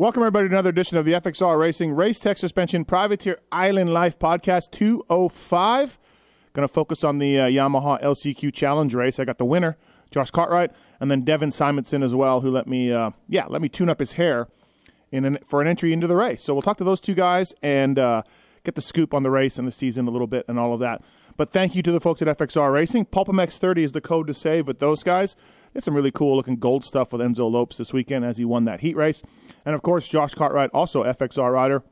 Welcome, everybody, to another edition of the FXR Racing Race Tech Suspension Privateer Island Life Podcast 205. Going to focus on the uh, Yamaha LCQ Challenge race. I got the winner, Josh Cartwright, and then Devin Simonson as well, who let me, uh, yeah, let me tune up his hair in an, for an entry into the race. So we'll talk to those two guys and uh, get the scoop on the race and the season a little bit and all of that. But thank you to the folks at FXR Racing. PulpMX30 is the code to save with those guys. It's some really cool looking gold stuff with Enzo Lopes this weekend as he won that heat race. And of course, Josh Cartwright, also FXR rider.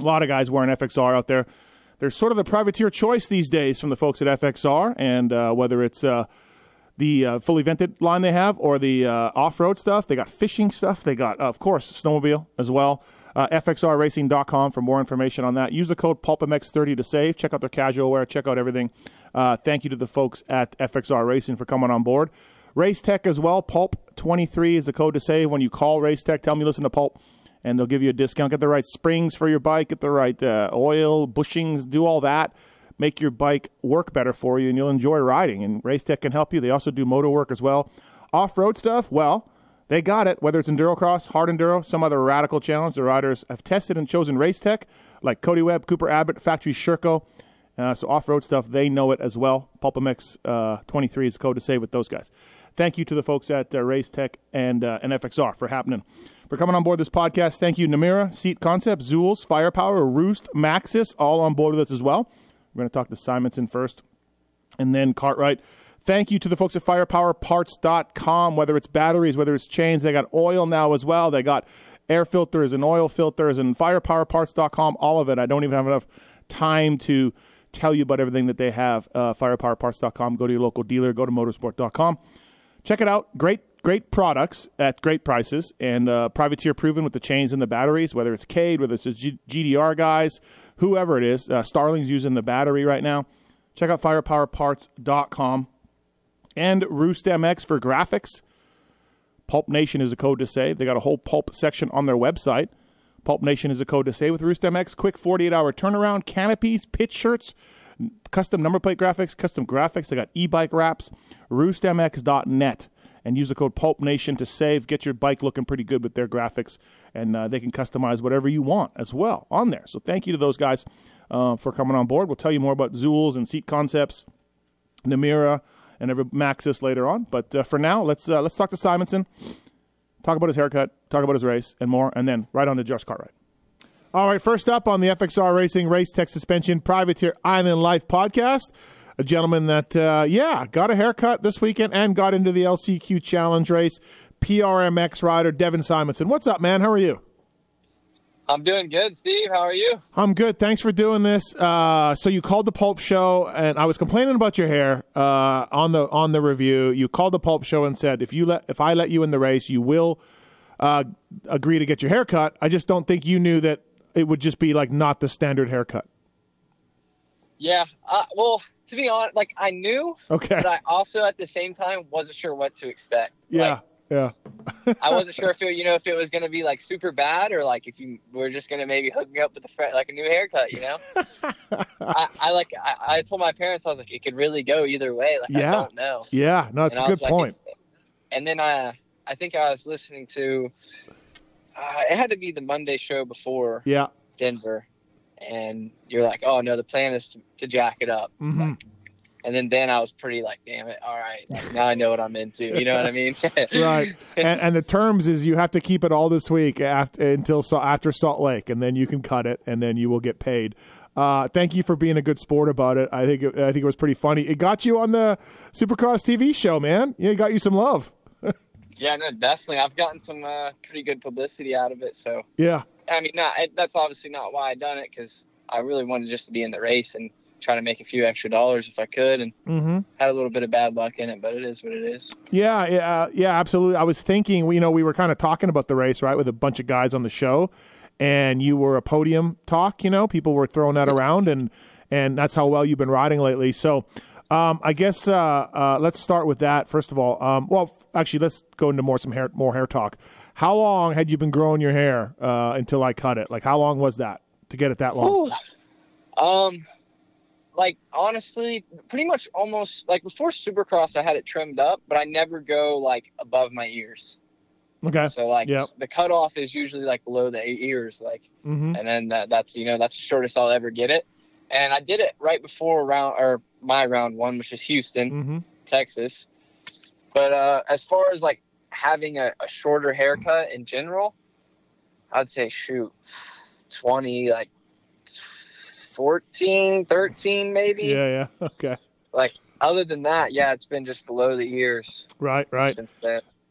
A lot of guys wearing FXR out there. They're sort of the privateer choice these days from the folks at FXR, and uh, whether it's uh, the uh, fully vented line they have or the uh, off road stuff, they got fishing stuff. They got, of course, snowmobile as well. Uh, FXRRacing.com for more information on that. Use the code PulpMX30 to save. Check out their casual wear. Check out everything. Uh, thank you to the folks at FXR Racing for coming on board. Race Tech as well. Pulp23 is the code to save when you call Race Tech. Tell me listen to Pulp, and they'll give you a discount. Get the right springs for your bike, get the right uh, oil, bushings, do all that. Make your bike work better for you, and you'll enjoy riding. And Race Tech can help you. They also do motor work as well. Off road stuff, well, they got it. Whether it's enduro cross, hard enduro, some other radical challenge, the riders have tested and chosen Race Tech, like Cody Webb, Cooper Abbott, Factory Sherco. Uh, so off road stuff, they know it as well. PulpMX uh, 23 is the code to save with those guys. Thank you to the folks at uh, Race Tech and, uh, and FXR for happening. For coming on board this podcast, thank you, Namura, Seat Concept, Zools, Firepower, Roost, Maxxis, all on board with us as well. We're going to talk to Simonson first and then Cartwright. Thank you to the folks at firepowerparts.com, whether it's batteries, whether it's chains. They got oil now as well. They got air filters and oil filters and firepowerparts.com, all of it. I don't even have enough time to tell you about everything that they have. Uh, firepowerparts.com. Go to your local dealer. Go to motorsport.com. Check it out. Great, great products at great prices and uh, privateer proven with the chains and the batteries, whether it's Cade, whether it's the G- GDR guys, whoever it is. Uh, Starling's using the battery right now. Check out firepowerparts.com and Roost MX for graphics. Pulp Nation is a code to say. They got a whole pulp section on their website. Pulp Nation is a code to save with Roost MX. Quick 48 hour turnaround, canopies, pitch shirts, custom number plate graphics, custom graphics. They got e bike wraps. RoostMX.net. And use the code Pulp Nation to save. Get your bike looking pretty good with their graphics, and uh, they can customize whatever you want as well on there. So thank you to those guys uh, for coming on board. We'll tell you more about Zools and Seat Concepts, Namura, and every Maxxis later on. But uh, for now, let's uh, let's talk to Simonson, talk about his haircut, talk about his race, and more, and then right on to Josh Cartwright. All right, first up on the FXR Racing Race Tech Suspension Privateer Island Life podcast, a gentleman that, uh, yeah, got a haircut this weekend and got into the LCQ Challenge race. PRMX rider Devin Simonson. What's up, man? How are you? I'm doing good, Steve. How are you? I'm good. Thanks for doing this. Uh, so you called the Pulp Show, and I was complaining about your hair uh, on the on the review. You called the Pulp Show and said if you let if I let you in the race, you will uh, agree to get your hair cut. I just don't think you knew that it would just be like not the standard haircut. Yeah. Uh, well, to be honest, like I knew, Okay. but I also at the same time wasn't sure what to expect. Yeah. Yeah. I wasn't sure if it, you know, if it was going to be like super bad or like if you were just going to maybe hook me up with a like a new haircut. You know. I, I like. I, I told my parents I was like, it could really go either way. Like Yeah. I don't know. yeah. No, it's a good like, point. And then I, I think I was listening to. Uh, it had to be the Monday show before Yeah. Denver, and you're like, oh no, the plan is to, to jack it up. hmm And then then I was pretty like, damn it, all right, like, now I know what I'm into. You know what I mean? right. And, and the terms is you have to keep it all this week after until after Salt Lake, and then you can cut it, and then you will get paid. Uh, thank you for being a good sport about it. I think it, I think it was pretty funny. It got you on the Supercross TV show, man. Yeah, it got you some love. yeah, no, definitely. I've gotten some uh, pretty good publicity out of it. So Yeah. I mean, not that's obviously not why I done it because I really wanted just to be in the race and try to make a few extra dollars if I could, and Mm-hmm. had a little bit of bad luck in it, but it is what it is. Yeah, yeah, yeah, absolutely. I was thinking, you know, we were kind of talking about the race, right, with a bunch of guys on the show, and you were a podium talk. You know, people were throwing that around, and and that's how well you've been riding lately. So, um, I guess uh, uh, let's start with that first of all. Um, well, f- actually, let's go into more some hair, more hair talk. How long had you been growing your hair uh, until I cut it? Like, how long was that to get it that long? Um, like honestly, pretty much almost like before Supercross, I had it trimmed up, but I never go like above my ears. Okay. So like Yep. the cutoff is usually like below the eight ears, like, Mm-hmm. and then that, that's you know that's the shortest I'll ever get it. And I did it right before round or my round one, which is Houston, Mm-hmm. Texas. But uh, as far as like having a, a shorter haircut in general, I'd say shoot, twenty like 14, 13 maybe. Yeah. Yeah. Okay. Like other than that, yeah, it's been just below the ears Right. Right.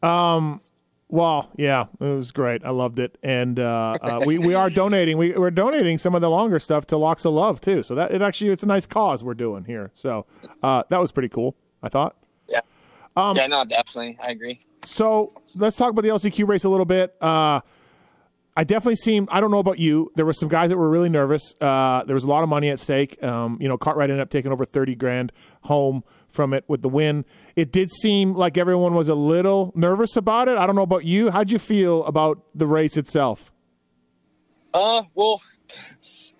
Um. Well, yeah, it was great. I loved it, and uh, uh, we we are donating. We we're donating some of the longer stuff to Locks of Love too. So that it actually it's a nice cause we're doing here. So uh, that was pretty cool. I thought. Yeah. Um, yeah, no, definitely, I agree. So let's talk about the LCQ race a little bit. I definitely seem. I don't know about you. There were some guys that were really nervous. Uh, there was a lot of money at stake. Um, you know, Cartwright ended up taking over thirty grand home from it with the win. It did seem like everyone was a little nervous about it. I don't know about you. How'd you feel about the race itself? Uh, well,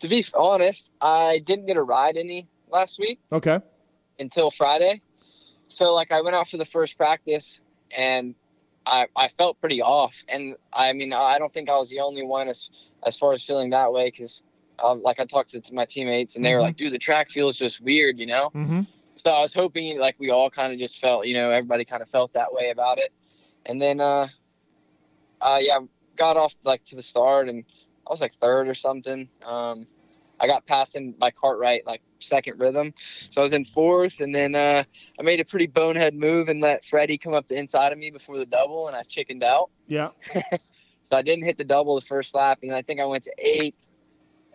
to be honest, I didn't get a ride any last week Okay. until Friday. So like I went out for the first practice and I I felt pretty off. And I mean I don't think I was the only one as as far as feeling that way because um, like I talked to, my teammates and they were Mhm. like, dude, the track feels just weird, you know. Mm-hmm. So I was hoping like we all kind of just felt, you know, everybody kind of felt that way about it. And then uh, uh yeah, got off like to the start and I was like third or something. Um, I got passed in by Cartwright like second rhythm, so I was in fourth, and then uh, I made a pretty bonehead move and let Freddie come up the inside of me before the double, and I chickened out. Yeah. So I didn't hit the double the first lap, and I think I went to eighth,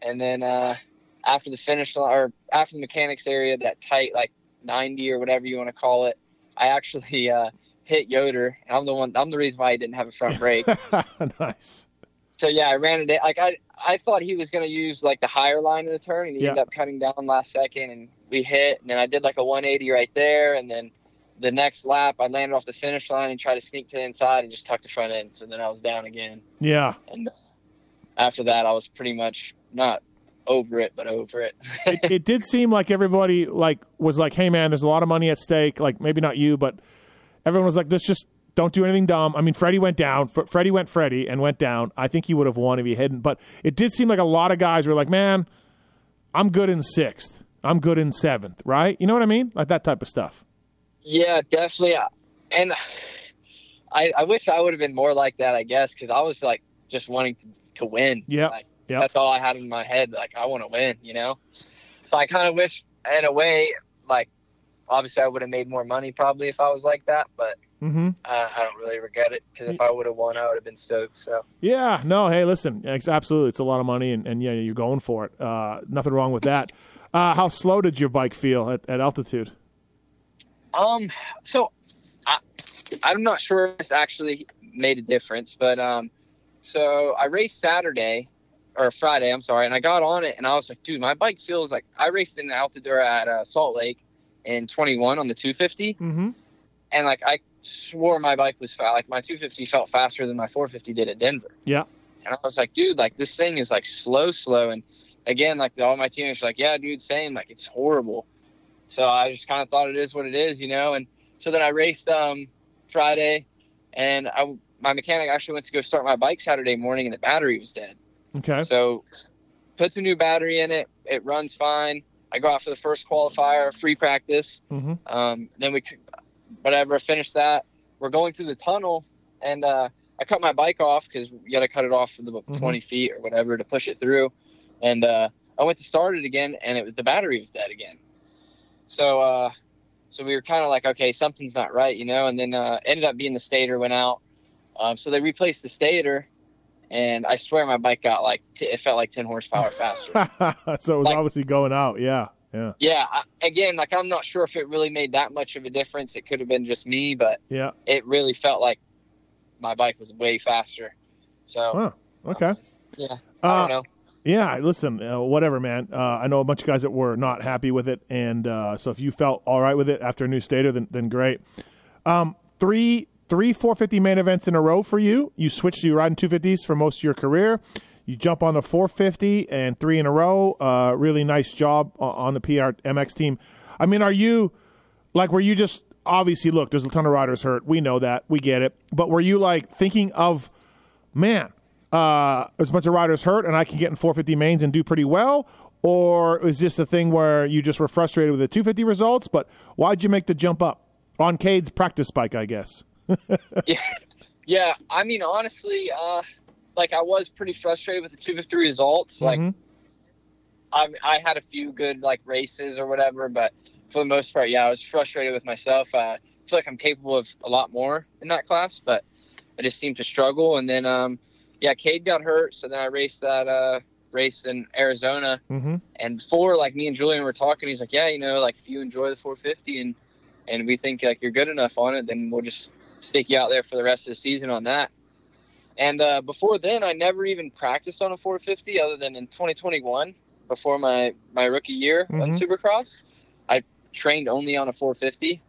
and then uh, after the finish line or after the mechanics area, that tight like 90 or whatever you want to call it, I actually uh, hit Yoder. And I'm the one. I'm the reason why he didn't have a front brake. nice. So yeah, I ran it. Like I, I thought he was gonna use like the higher line of the turn, and he Yeah. ended up cutting down last second, and we hit. And then I did like a 180 right there, and then the next lap I landed off the finish line and tried to sneak to the inside and just tucked the front end. So then I was down again. Yeah. And after that, I was pretty much not over it, but over it. it, it did seem like everybody like was like, "Hey, man, there's a lot of money at stake." Like maybe not you, but everyone was like, "Let's just don't do anything dumb." I mean, Freddie went down. F- Freddie went Freddie and went down. I think he would have won if he hadn't. But it did seem like a lot of guys were like, "Man, I'm good in sixth. I'm good in seventh, right? You know what I mean? Like that type of stuff." yeah, definitely. And I, I wish I would have been more like that. I guess because I was like just wanting to, to win. Yeah. Like, yep. That's all I had in my head. Like I want to win, you know. So I kind of wish, in a way, like obviously I would have made more money probably if I was like that, but Mm-hmm. uh, I don't really regret it because if I would have won, I would have been stoked. So Yeah, no, hey, listen, it's absolutely, it's a lot of money, and, and yeah, you're going for it. Uh, nothing wrong with that. Uh, how slow did your bike feel at, at altitude? Um, so I, I'm not sure if this actually made a difference, but um, so I raced Saturday or Friday, I'm sorry, and I got on it and I was like, dude, my bike feels like I raced in altitude at uh, Salt Lake in 21 on the 250, Mm-hmm. and like I swore my bike was fast. Like my 250 felt faster than my 450 did at Denver. Yeah. And I was like, dude, like this thing is like slow, slow. And again, like all my teammates were like, yeah, dude, same. Like it's horrible. So I just kind of thought it is what it is, you know. And so then I raced um Friday, and I my mechanic actually went to go start my bike Saturday morning, and the battery was dead. Okay. So puts a new battery in it. It runs fine. I go out for the first qualifier, free practice. Mm-hmm. Um, then we, whatever, finished that. We're going through the tunnel, and uh, I cut my bike off because you got to cut it off for the Mhm. 20 feet or whatever to push it through. And uh, I went to start it again, and it was the battery was dead again. So, uh, so we were kind of like, okay, something's not right, you know. And then uh, ended up being the stator went out. Um, so they replaced the stator, and I swear my bike got like t- it felt like 10 horsepower faster. so it was Like- obviously going out. Yeah. Yeah. yeah, I, again, like I'm not sure if it really made that much of a difference. It could have been just me, but Yeah. it really felt like my bike was way faster. So Huh. Okay. yeah, I Uh, don't know. yeah. Listen, uh, whatever, man. Uh, I know a bunch of guys that were not happy with it, and uh, so if you felt all right with it after a new stator, then then great. Um, three three 450 main events in a row for you. You switched to riding 250s for most of your career. You jump on the 450 and three in a row. Uh, really nice job on the PR MX team. I mean, are you like were you just obviously, look, there's a ton of riders hurt. We know that. We get it. But were you like thinking of, man, uh, there's a bunch of riders hurt, and I can get in 450 mains and do pretty well? Or is this a thing where you just were frustrated with the 250 results? But why'd you make the jump up on Cade's practice bike? I guess. yeah, yeah. I mean, honestly, uh, like I was pretty frustrated with the 250 results. Like, Mhm. I I had a few good like races or whatever, but for the most part, yeah, I was frustrated with myself. Uh, I feel like I'm capable of a lot more in that class, but I just seemed to struggle. And then, um, yeah, Cade got hurt, so then I raced that uh, race in Arizona. Mm-hmm. And before, like me and Julian were talking, he's like, "Yeah, you know, like if you enjoy the 450 and and we think like you're good enough on it, then we'll just stick you out there for the rest of the season on that." And uh, before then, I never even practiced on a 450 other than in 2021, before my my rookie year on Mhm. Supercross. I trained only on a 450,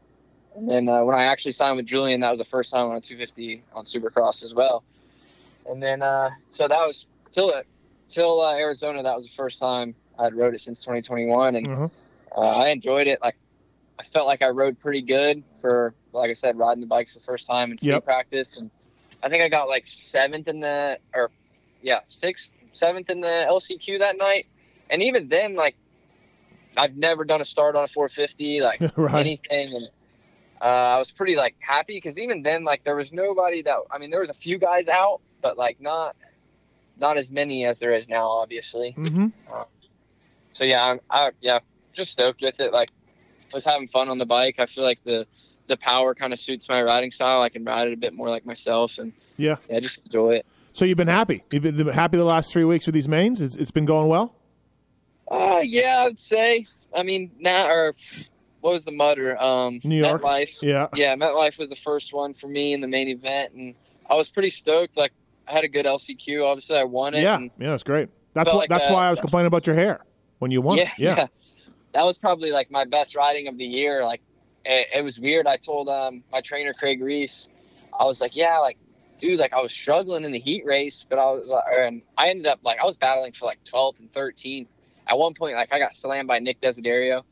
and then uh, when I actually signed with Julian, that was the first time on a 250 on Supercross as well. And then uh, so that was till till uh, Arizona. That was the first time I'd rode it since 2021, and Uh-huh. uh, I enjoyed it. Like I felt like I rode pretty good for, like I said, riding the bikes the first time in free Yep. practice, and I think I got like seventh in the or yeah sixth, seventh in the LCQ that night, and even then, like I've never done a start on a 450, like right. anything, and uh, I was pretty like happy because even then, like there was nobody that I mean, there was a few guys out, but like not not as many as there is now, obviously Mm-hmm. so yeah, I'm, I yeah, just stoked with it. Like, was having fun on the bike. I feel like the the power kind of suits my riding style. I can ride it a bit more like myself, and Yeah. yeah, just enjoy it. So you've been happy. You've been happy the last three weeks with these mains. It's, it's been going well. Uh, yeah, I would say. I mean, now or what was the mudder? Um, New York. MetLife. Yeah. Yeah, MetLife was the first one for me in the main event, and I was pretty stoked. Like, I had a good LCQ. Obviously, I won it. Yeah. Yeah. That's great. That's why. like that's a- why I was complaining about your hair when you won. yeah, Yeah. yeah. That was probably like my best riding of the year. Like it, it was weird. I told um my trainer Craig Reese, I was like, yeah, like dude, like I was struggling in the heat race, but I was like, and I ended up like I was battling for like 12th and 13th. At one point, like I got slammed by Nick Desiderio.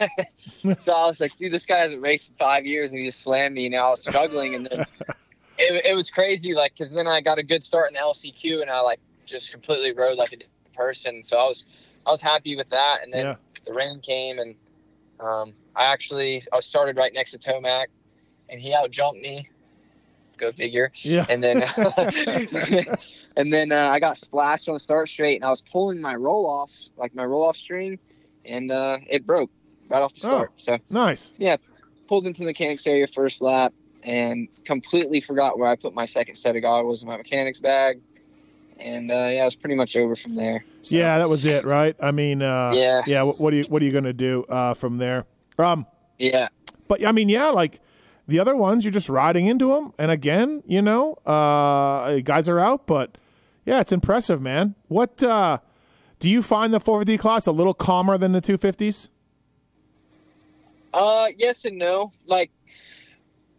so I was like, dude, this guy hasn't raced in five years, and he just slammed me. And I was struggling, and then it, it was crazy. Like, cause then I got a good start in the LCQ, and I like just completely rode like a person. So I was I was happy with that. And then Yeah. the rain came, and um, I actually I started right next to Tomac, and he out jumped me. Go figure. Yeah. And then and then uh, I got splashed on the start straight, and I was pulling my roll off, like my roll off string, and uh, it broke right off the Oh. start. So Nice. Yeah, pulled into the mechanics area first lap and completely forgot where I put my second set of goggles in my mechanics bag. And uh, yeah, it was pretty much over from there. So, Yeah, that was it, right? I mean, uh, Yeah. yeah. What, what are you What are you going to do uh, from there? Um, Yeah. but I mean, yeah, like the other ones, you're just riding into them, and again, you know, uh, guys are out, but yeah, it's impressive, man. What uh, do you find the 450 class a little calmer than the 250s? Uh, yes and no. Like,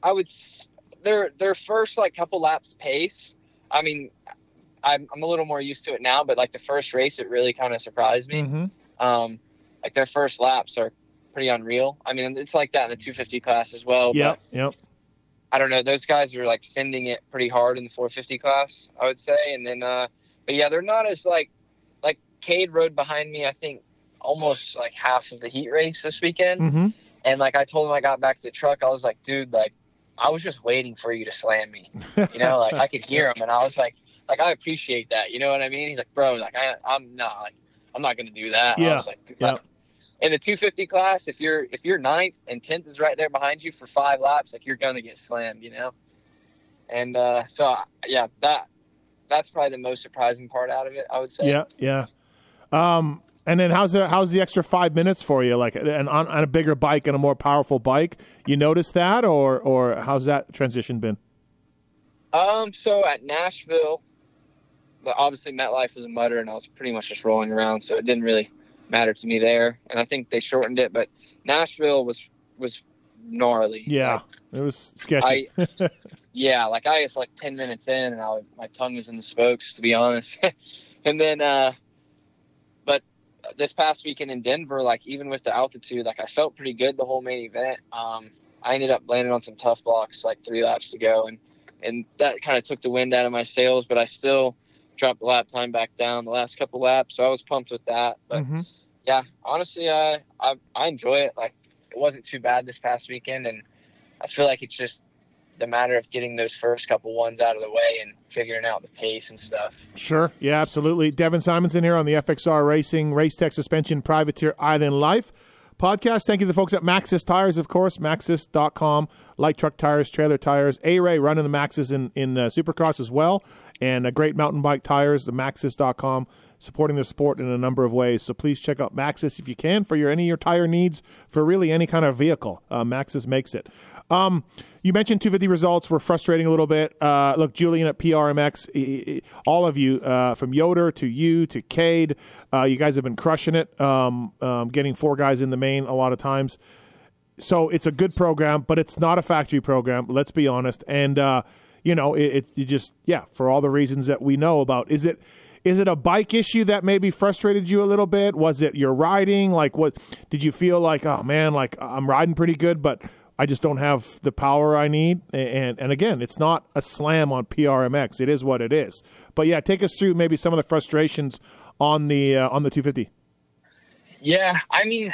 I would. s- Their their first like couple laps pace. I mean, I'm I'm a little more used to it now, but like the first race, it really kind of surprised me. Mm-hmm. Um, like their first laps are pretty unreal. I mean, it's like that in the 250 class as well. Yep, yep. I don't know. Those guys are like sending it pretty hard in the 450 class, I would say. And then, uh, but yeah, they're not as like, like Cade rode behind me, I think almost like half of the heat race this weekend. Mm-hmm. And like I told him I got back to the truck, I was like, dude, like I was just waiting for you to slam me. You know, like I could hear him and I was like, like I appreciate that. You know what I mean? He's like, bro, like I, I'm not like, I'm not going to do that. I Yeah, was like, yeah. in the 250 class, if you're if you're ninth and tenth is right there behind you for five laps, like you're gonna get slammed, you know. And uh, so yeah, that that's probably the most surprising part out of it. I would say. Yeah, yeah. Um, and then how's the how's the extra five minutes for you? Like, and on, on a bigger bike and a more powerful bike, you notice that, or or how's that transition been? Um. So at Nashville, obviously MetLife was a mudder, and I was pretty much just rolling around, so it didn't really matter to me there. And I think they shortened it, but Nashville was was gnarly. Yeah, Like, it was sketchy. yeah, like I was like ten minutes in, and I my tongue was in the spokes, to be honest. and then, uh but this past weekend in Denver, like even with the altitude, like I felt pretty good the whole main event. Um, I ended up landing on some Tuff Blocks like three laps to go, and and that kind of took the wind out of my sails. But I still dropped the lap time back down the last couple laps, so I was pumped with that. But hmm yeah, honestly, I, I I enjoy it. Like it wasn't too bad this past weekend, and I feel like it's just the matter of getting those first couple ones out of the way and figuring out the pace and stuff. Sure. Yeah, absolutely. Devin Simonson here on the FXR Racing Race Tech Suspension Privateer Island Life podcast. Thank you to the folks at Maxxis Tires, of course, maxxis.com, light truck tires, trailer tires, A-Ray running the Maxxis in, in uh, Supercross as well, and uh, great mountain bike tires, the maxxis.com, supporting the sport in a number of ways. So please check out Maxxis if you can for your any of your tire needs for really any kind of vehicle. Uh, Maxxis makes it. Um, you mentioned 250 results were frustrating a little bit. Uh, look, Julian at PRMX, all of you, uh, from Yoder to you to Cade, uh, you guys have been crushing it, um, um, getting four guys in the main a lot of times. So it's a good program, but it's not a factory program. Let's be honest. And uh, you know, it, it you just yeah, for all the reasons that we know about. Is it is it a bike issue that maybe frustrated you a little bit? Was it your riding? Like, what did you feel like? Oh man, like I'm riding pretty good, but I just don't have the power I need. And and again, it's not a slam on PRMX. It is what it is. But yeah, take us through maybe some of the frustrations on the uh, on the 250. Yeah, I mean,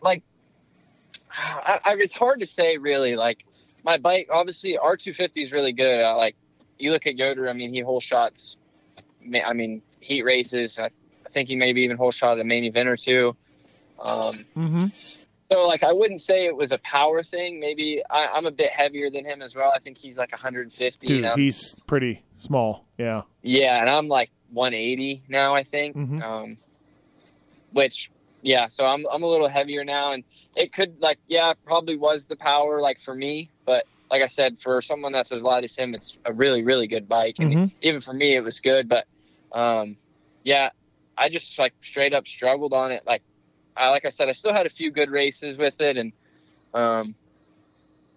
like, I, I, it's hard to say really. Like, my bike, obviously, R two fifty is really good. Uh, like, you look at Yoder. I mean, he whole shots. I mean, heat races. I, I think he maybe even whole shot at a main event or two. Um, Mm-hmm. so, like, I wouldn't say it was a power thing. Maybe I, I'm a bit heavier than him as well. I think he's like 150. Dude, and he's pretty small. Yeah. Yeah, and I'm like 180 now, I think. Mhm. Um, which, yeah, so I'm I'm a little heavier now, and it could like, yeah, probably was the power like for me, but like I said, for someone that's as light as him, it's a really really good bike, and Mhm. even for me, it was good. But, um, yeah, I just like straight up struggled on it. Like, I like I said, I still had a few good races with it, and um,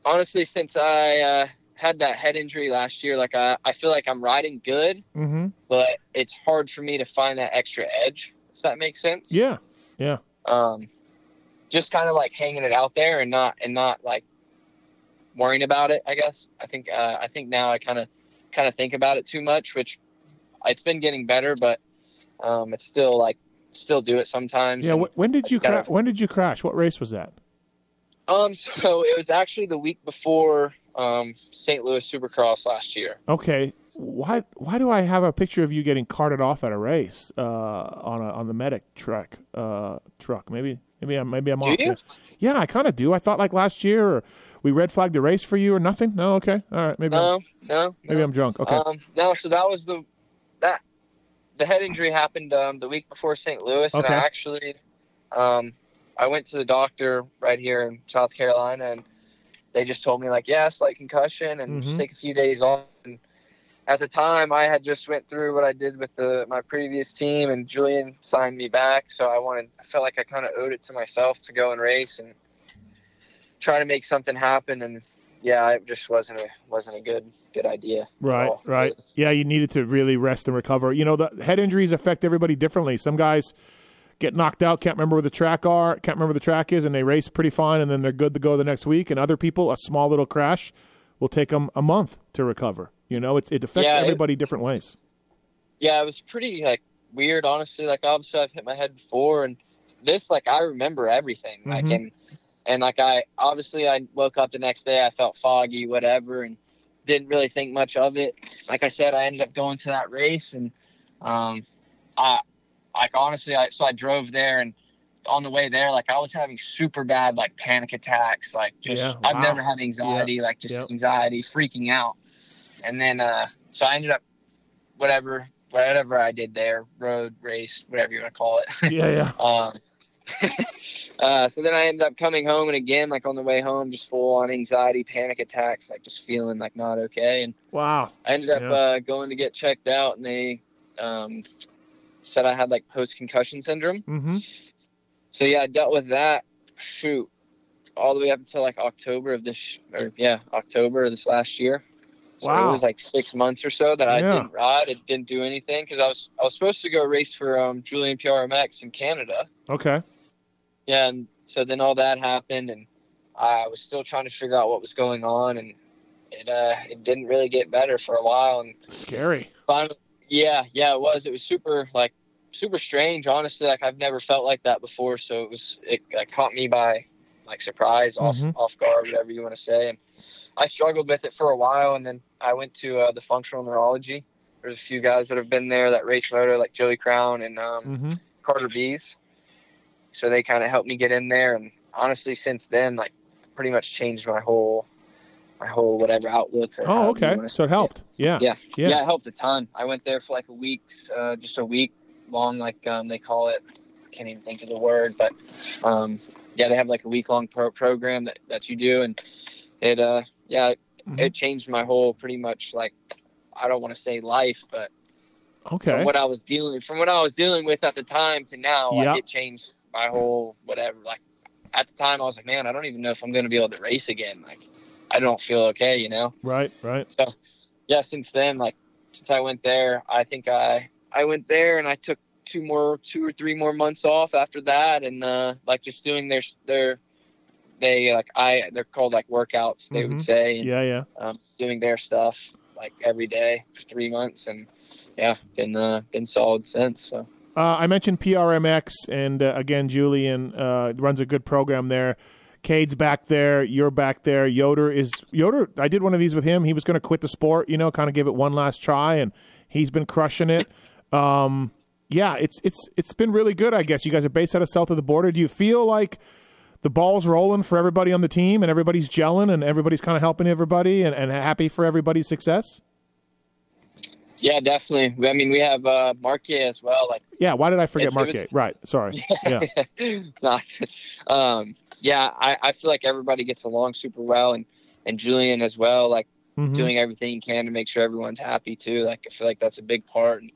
honestly, since I uh, had that head injury last year, like I I feel like I'm riding good Mm-hmm. but it's hard for me to find that extra edge. Does that make sense? Yeah. Yeah. Um, just kind of like hanging it out there and not and not like worrying about it. I guess I think uh, I think now I kind of kind of think about it too much, which it's been getting better, but um, it's still like still do it sometimes. Yeah. When did you cra- when did you crash? What race was that? um, so it was actually the week before um, St. Louis Supercross last year. Okay. Why why do I have a picture of you getting carted off at a race uh, on a on the medic truck uh, truck? Maybe maybe I'm maybe I'm Do off. you? there. Yeah, I kind of do. I thought like last year or we red flagged the race for you or nothing. No, okay, all right. Maybe I'm, No, no, maybe no. I'm drunk. Okay. Um, no, so that was the that the head injury happened um, the week before St. Louis, and Okay. I actually um, I went to the doctor right here in South Carolina, and they just told me like, yeah, slight concussion, and Mhm. just take a few days off. And at the time, I had just went through what I did with the my previous team, and Julian signed me back, so I wanted I felt like I kind of owed it to myself to go and race and try to make something happen, and yeah, it just wasn't a wasn't a good good idea. at Right, Yeah, you needed to really rest and recover. You know, the head injuries affect everybody differently. Some guys get knocked out, can't remember where the track are, can't remember where the track is, and they race pretty fine, and then they're good to go the next week. And other people, a small little crash will take them a month to recover. You know, it's it affects Yeah, it- everybody different ways. yeah, it was pretty like weird, honestly. Like obviously I've hit my head before and this like I remember everything. Like Mhm. and and like I obviously I woke up the next day, I felt foggy, whatever, and didn't really think much of it. Like I said, I ended up going to that race and um I like honestly I so I drove there and on the way there, like I was having super bad like panic attacks, like just Yeah, I've never had anxiety, like just Yep. anxiety, freaking out. And then uh so I ended up whatever whatever I did there, road race, whatever you want to call it. yeah, yeah. um, uh, so then I ended up coming home, and again, like on the way home, just full on anxiety, panic attacks, like just feeling like not okay. And Wow. I ended up Yeah. uh, going to get checked out, and they um, said I had like post concussion syndrome. Mm-hmm. So yeah, I dealt with that. Shoot, all the way up until like October of this, or yeah, October of this last year. So Wow. it was like six months or so that I Yeah. didn't ride. I didn't do anything because I was I was supposed to go race for um, Julian PRMX in Canada. Okay. Yeah, and so then all that happened, and I was still trying to figure out what was going on, and it uh, it didn't really get better for a while. And Scary. finally, yeah, yeah, it was. It was super like super strange. Honestly, like I've never felt like that before. So it was it like, caught me by like surprise, off Mhm. off guard, whatever you want to say. And I struggled with it for a while, and then I went to uh, the functional neurology. There's a few guys that have been there that race moto, like Joey Crown and um, hmm Carter Bees. So they kind of helped me get in there, and honestly, since then, like pretty much changed my whole my whole whatever outlook. Or Oh, okay. So it helped. Yeah. Yeah. Yeah. Yeah, it helped a ton. I went there for like a week, uh, just a week long, like um, they call it. I can't even think of the word, but um, yeah, they have like a week long pro- program that, that you do, and it uh, yeah, it, Mhm. it changed my whole pretty much like I don't want to say life, but Okay. from what I was dealing from what I was dealing with at the time to now, Yeah. like it changed my whole whatever. Like at the time, I was like, man, I don't even know if I'm going to be able to race again. Like I don't feel okay, you know Right. Right. So yeah, since then, like since I went there, I think I I went there and I took two more, two or three more months off after that, and uh, like just doing their their they like I they're called like workouts they Mhm. would say, and, Yeah. Yeah. um, doing their stuff like every day for three months, and yeah, been uh, been solid since. So Uh, I mentioned PRMX, and uh, again, Julian uh, runs a good program there. Cade's back there. You're back there. Yoder is Yoder. I did one of these with him. He was going to quit the sport, you know, kind of give it one last try, and he's been crushing it. Um, yeah, it's it's it's been really good. I guess you guys are based out of south of the border. Do you feel like the ball's rolling for everybody on the team, and everybody's gelling, and everybody's kind of helping everybody, and, and happy for everybody's success? Yeah, definitely. I mean, we have uh, Marquez as well, like. Yeah. Why did I forget It's- it was- Marquette? Right. Sorry. Yeah. Not, um, yeah, I, I feel like everybody gets along super well, and and Julian as well. Like Mhm. doing everything you can to make sure everyone's happy too. Like I feel like that's a big part. And,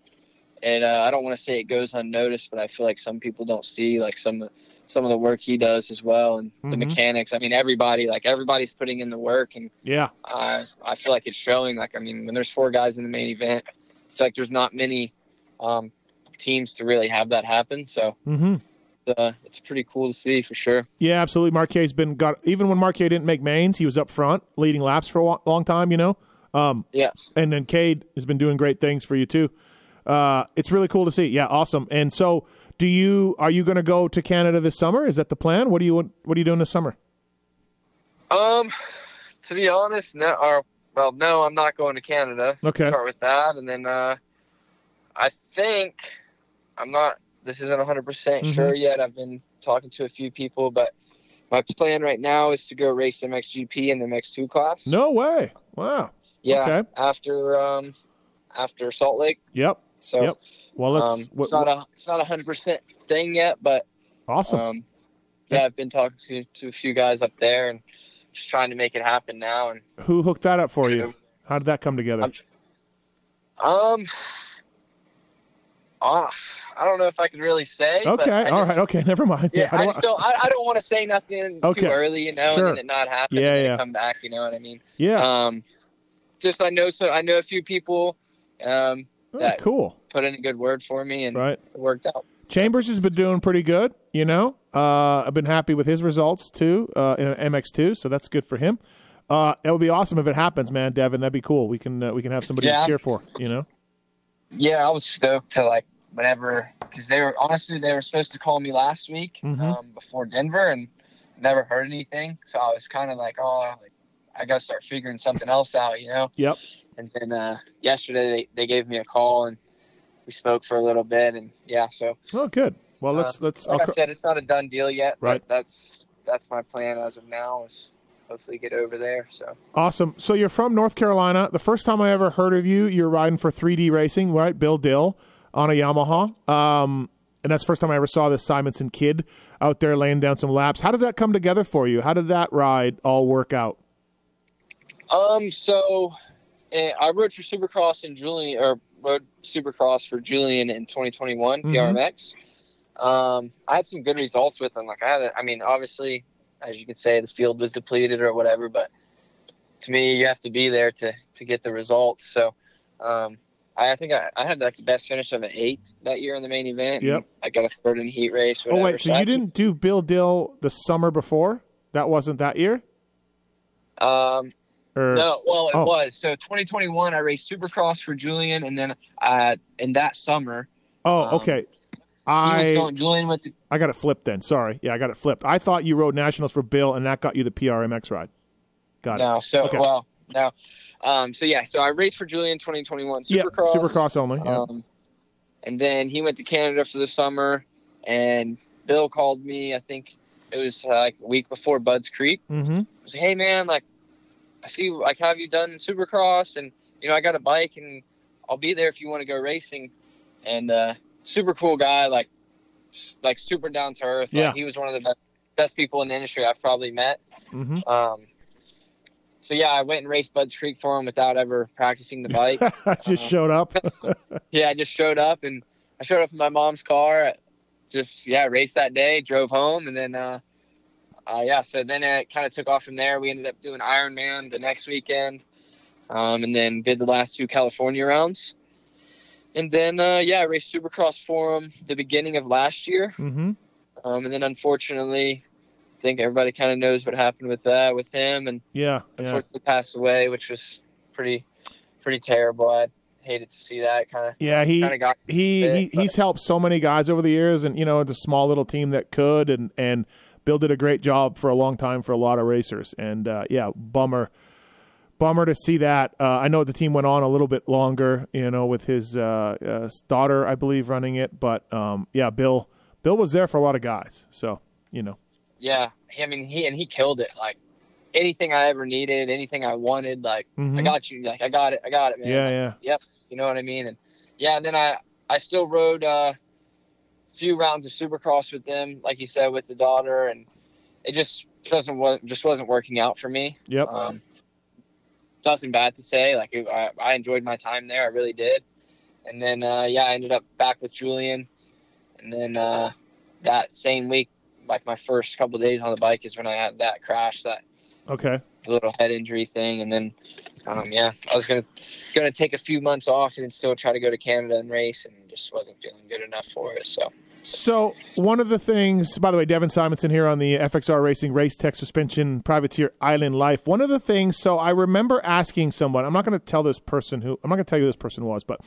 and uh, I don't want to say it goes unnoticed, but I feel like some people don't see like some some of the work he does as well, and the Mhm. mechanics. I mean, everybody like everybody's putting in the work, and Yeah. I I feel like it's showing. Like I mean, when there's four guys in the main event, I feel like there's not many um, teams to really have that happen. So Mm-hmm. uh, it's pretty cool to see for sure. Yeah, absolutely. Marquet's been got even when Marquet didn't make mains, he was up front leading laps for a long time. You know, um, Yeah. and then Cade has been doing great things for you too. Uh, it's really cool to see. Yeah, awesome. And so, do you are you going to go to Canada this summer? Is that the plan? What do you what are you doing this summer? Um, to be honest, no. Or well, no, I'm not going to Canada. Okay. Start with that, and then uh, I think I'm not. This isn't 100 percent Mhm. sure yet. I've been talking to a few people, but my plan right now is to go race MXGP in the MX2 class. No way. Wow. Yeah. okay. After um, after Salt Lake. Yep. So Yep. Well, let's. um, what- it's not a it's not a hundred percent thing yet, but awesome. um, yeah, I've been talking to to a few guys up there and just trying to make it happen now. And Who hooked that up for you? How did that come together? I'm- Um, ah, I don't know if I could really say. okay. I All just- right. Okay. Never mind. Yeah, I I, don't just don't. I, I don't want to say nothing Okay. too early, you know, Sure. and then it not happen, Yeah, and then yeah. it come back. You know what I mean? yeah. Um, just I know so I know a few people um Oh, that- cool. put in a good word for me, and Right. it worked out. Chambers has been doing pretty good, you know. Uh, I've been happy with his results too uh, in MX2, so that's good for him. Uh, it would be awesome if it happens, man, Devin. That'd be cool. We can uh, we can have somebody Yeah. to cheer for, you know. Yeah, I was stoked to like whenever because they were honestly they were supposed to call me last week Mhm. um, before Denver and never heard anything. So I was kind of like, oh, like, I got to start figuring something else out, you know. Yep. And then uh, yesterday they, they gave me a call and we spoke for a little bit and yeah, so Oh, good. Well, let's let's. like I'll I said, it's not a done deal yet. Right. But that's that's my plan as of now is hopefully get over there. So awesome. So you're from North Carolina. The first time I ever heard of you, you're riding for 3D Racing, right? Bill Dill on a Yamaha. Um, and that's the first time I ever saw this Simonson kid out there laying down some laps. How did that come together for you? How did that ride all work out? Um, so uh, I rode for Supercross in Julian, or rode Supercross for Julian in 2021 Mhm. PRMX. Um, I had some good results with them. Like I had, a, I mean, obviously, as you can say, the field was depleted or whatever, but to me, you have to be there to to get the results. So, um, I, I think I, I had like the best finish of an eight that year in the main event. and Yep. I got a third in heat race. Oh wait, so I you didn't do Bill Dill the summer before? That wasn't that year. Um, Or no, well, it Oh. was. So 2021, I raced Supercross for Julian, and then uh, in that summer, oh, um, okay. I going. Julian went to. I got it flipped then. Sorry. Yeah, I got it flipped. I thought you rode nationals for Bill, and that got you the PRMX ride. Got it. No, so Okay. well, no. Um, so yeah, so I raced for Julian 2021 Supercross, Yeah, Supercross. Supercross only. Yeah. Um, and then he went to Canada for the summer, and Bill called me. I think it was uh, like a week before Budds Creek. mm-hmm. I was like, "Hey man, like, I see like how have you done Supercross, and you know I got a bike, and I'll be there if you want to go racing." And uh, super cool guy, like, like super down to earth. Yeah. Like, he was one of the best, best people in the industry I've probably met. Mm-hmm. Um, so yeah, I went and raced Budds Creek for him without ever practicing the bike. I just showed up. yeah, I just showed up and I showed up in my mom's car. Just yeah, raced that day, drove home, and then uh, uh yeah. So then it kind of took off from there. We ended up doing Ironman the next weekend, um, and then did the last two California rounds. And then uh, yeah, I raced Supercross Forum the beginning of last year, mm-hmm. um, and then unfortunately, I think everybody kind of knows what happened with that with him, and Yeah. Yeah. unfortunately passed away, which was pretty pretty terrible. I hated to see that kind of Yeah. He kind of got he, bit, he he's helped so many guys over the years, and you know, it's a small little team that could, and and Bill did a great job for a long time for a lot of racers, and uh, yeah, bummer, bummer to see that. Uh, I know the team went on a little bit longer, you know, with his uh, uh, daughter, I believe, running it, but um, yeah, Bill Bill was there for a lot of guys, so you know, Yeah, I mean he and he killed it. Like anything I ever needed, anything I wanted, like Mhm. I got you. Like I got it, I got it, man. yeah, Like, yeah, You know what I mean? And yeah, and then I I still rode uh, few rounds of Supercross with them, like you said, with the daughter, and it just doesn't just wasn't working out for me. yep, Um, nothing bad to say. Like it, I, I enjoyed my time there, I really did. And then uh, yeah, I ended up back with Julian, and then uh, that same week, like my first couple days on the bike is when I had that crash, that okay, little head injury thing, and then um, yeah, I was gonna gonna take a few months off and still try to go to Canada and race, and just wasn't feeling good enough for it. So So one of the things, by the way, Devin Simonson here on the FXR Racing Race Tech Suspension Privateer Island Life. One of the things, so I remember asking someone. I'm not going to tell this person who. I'm not going to tell you who this person was, but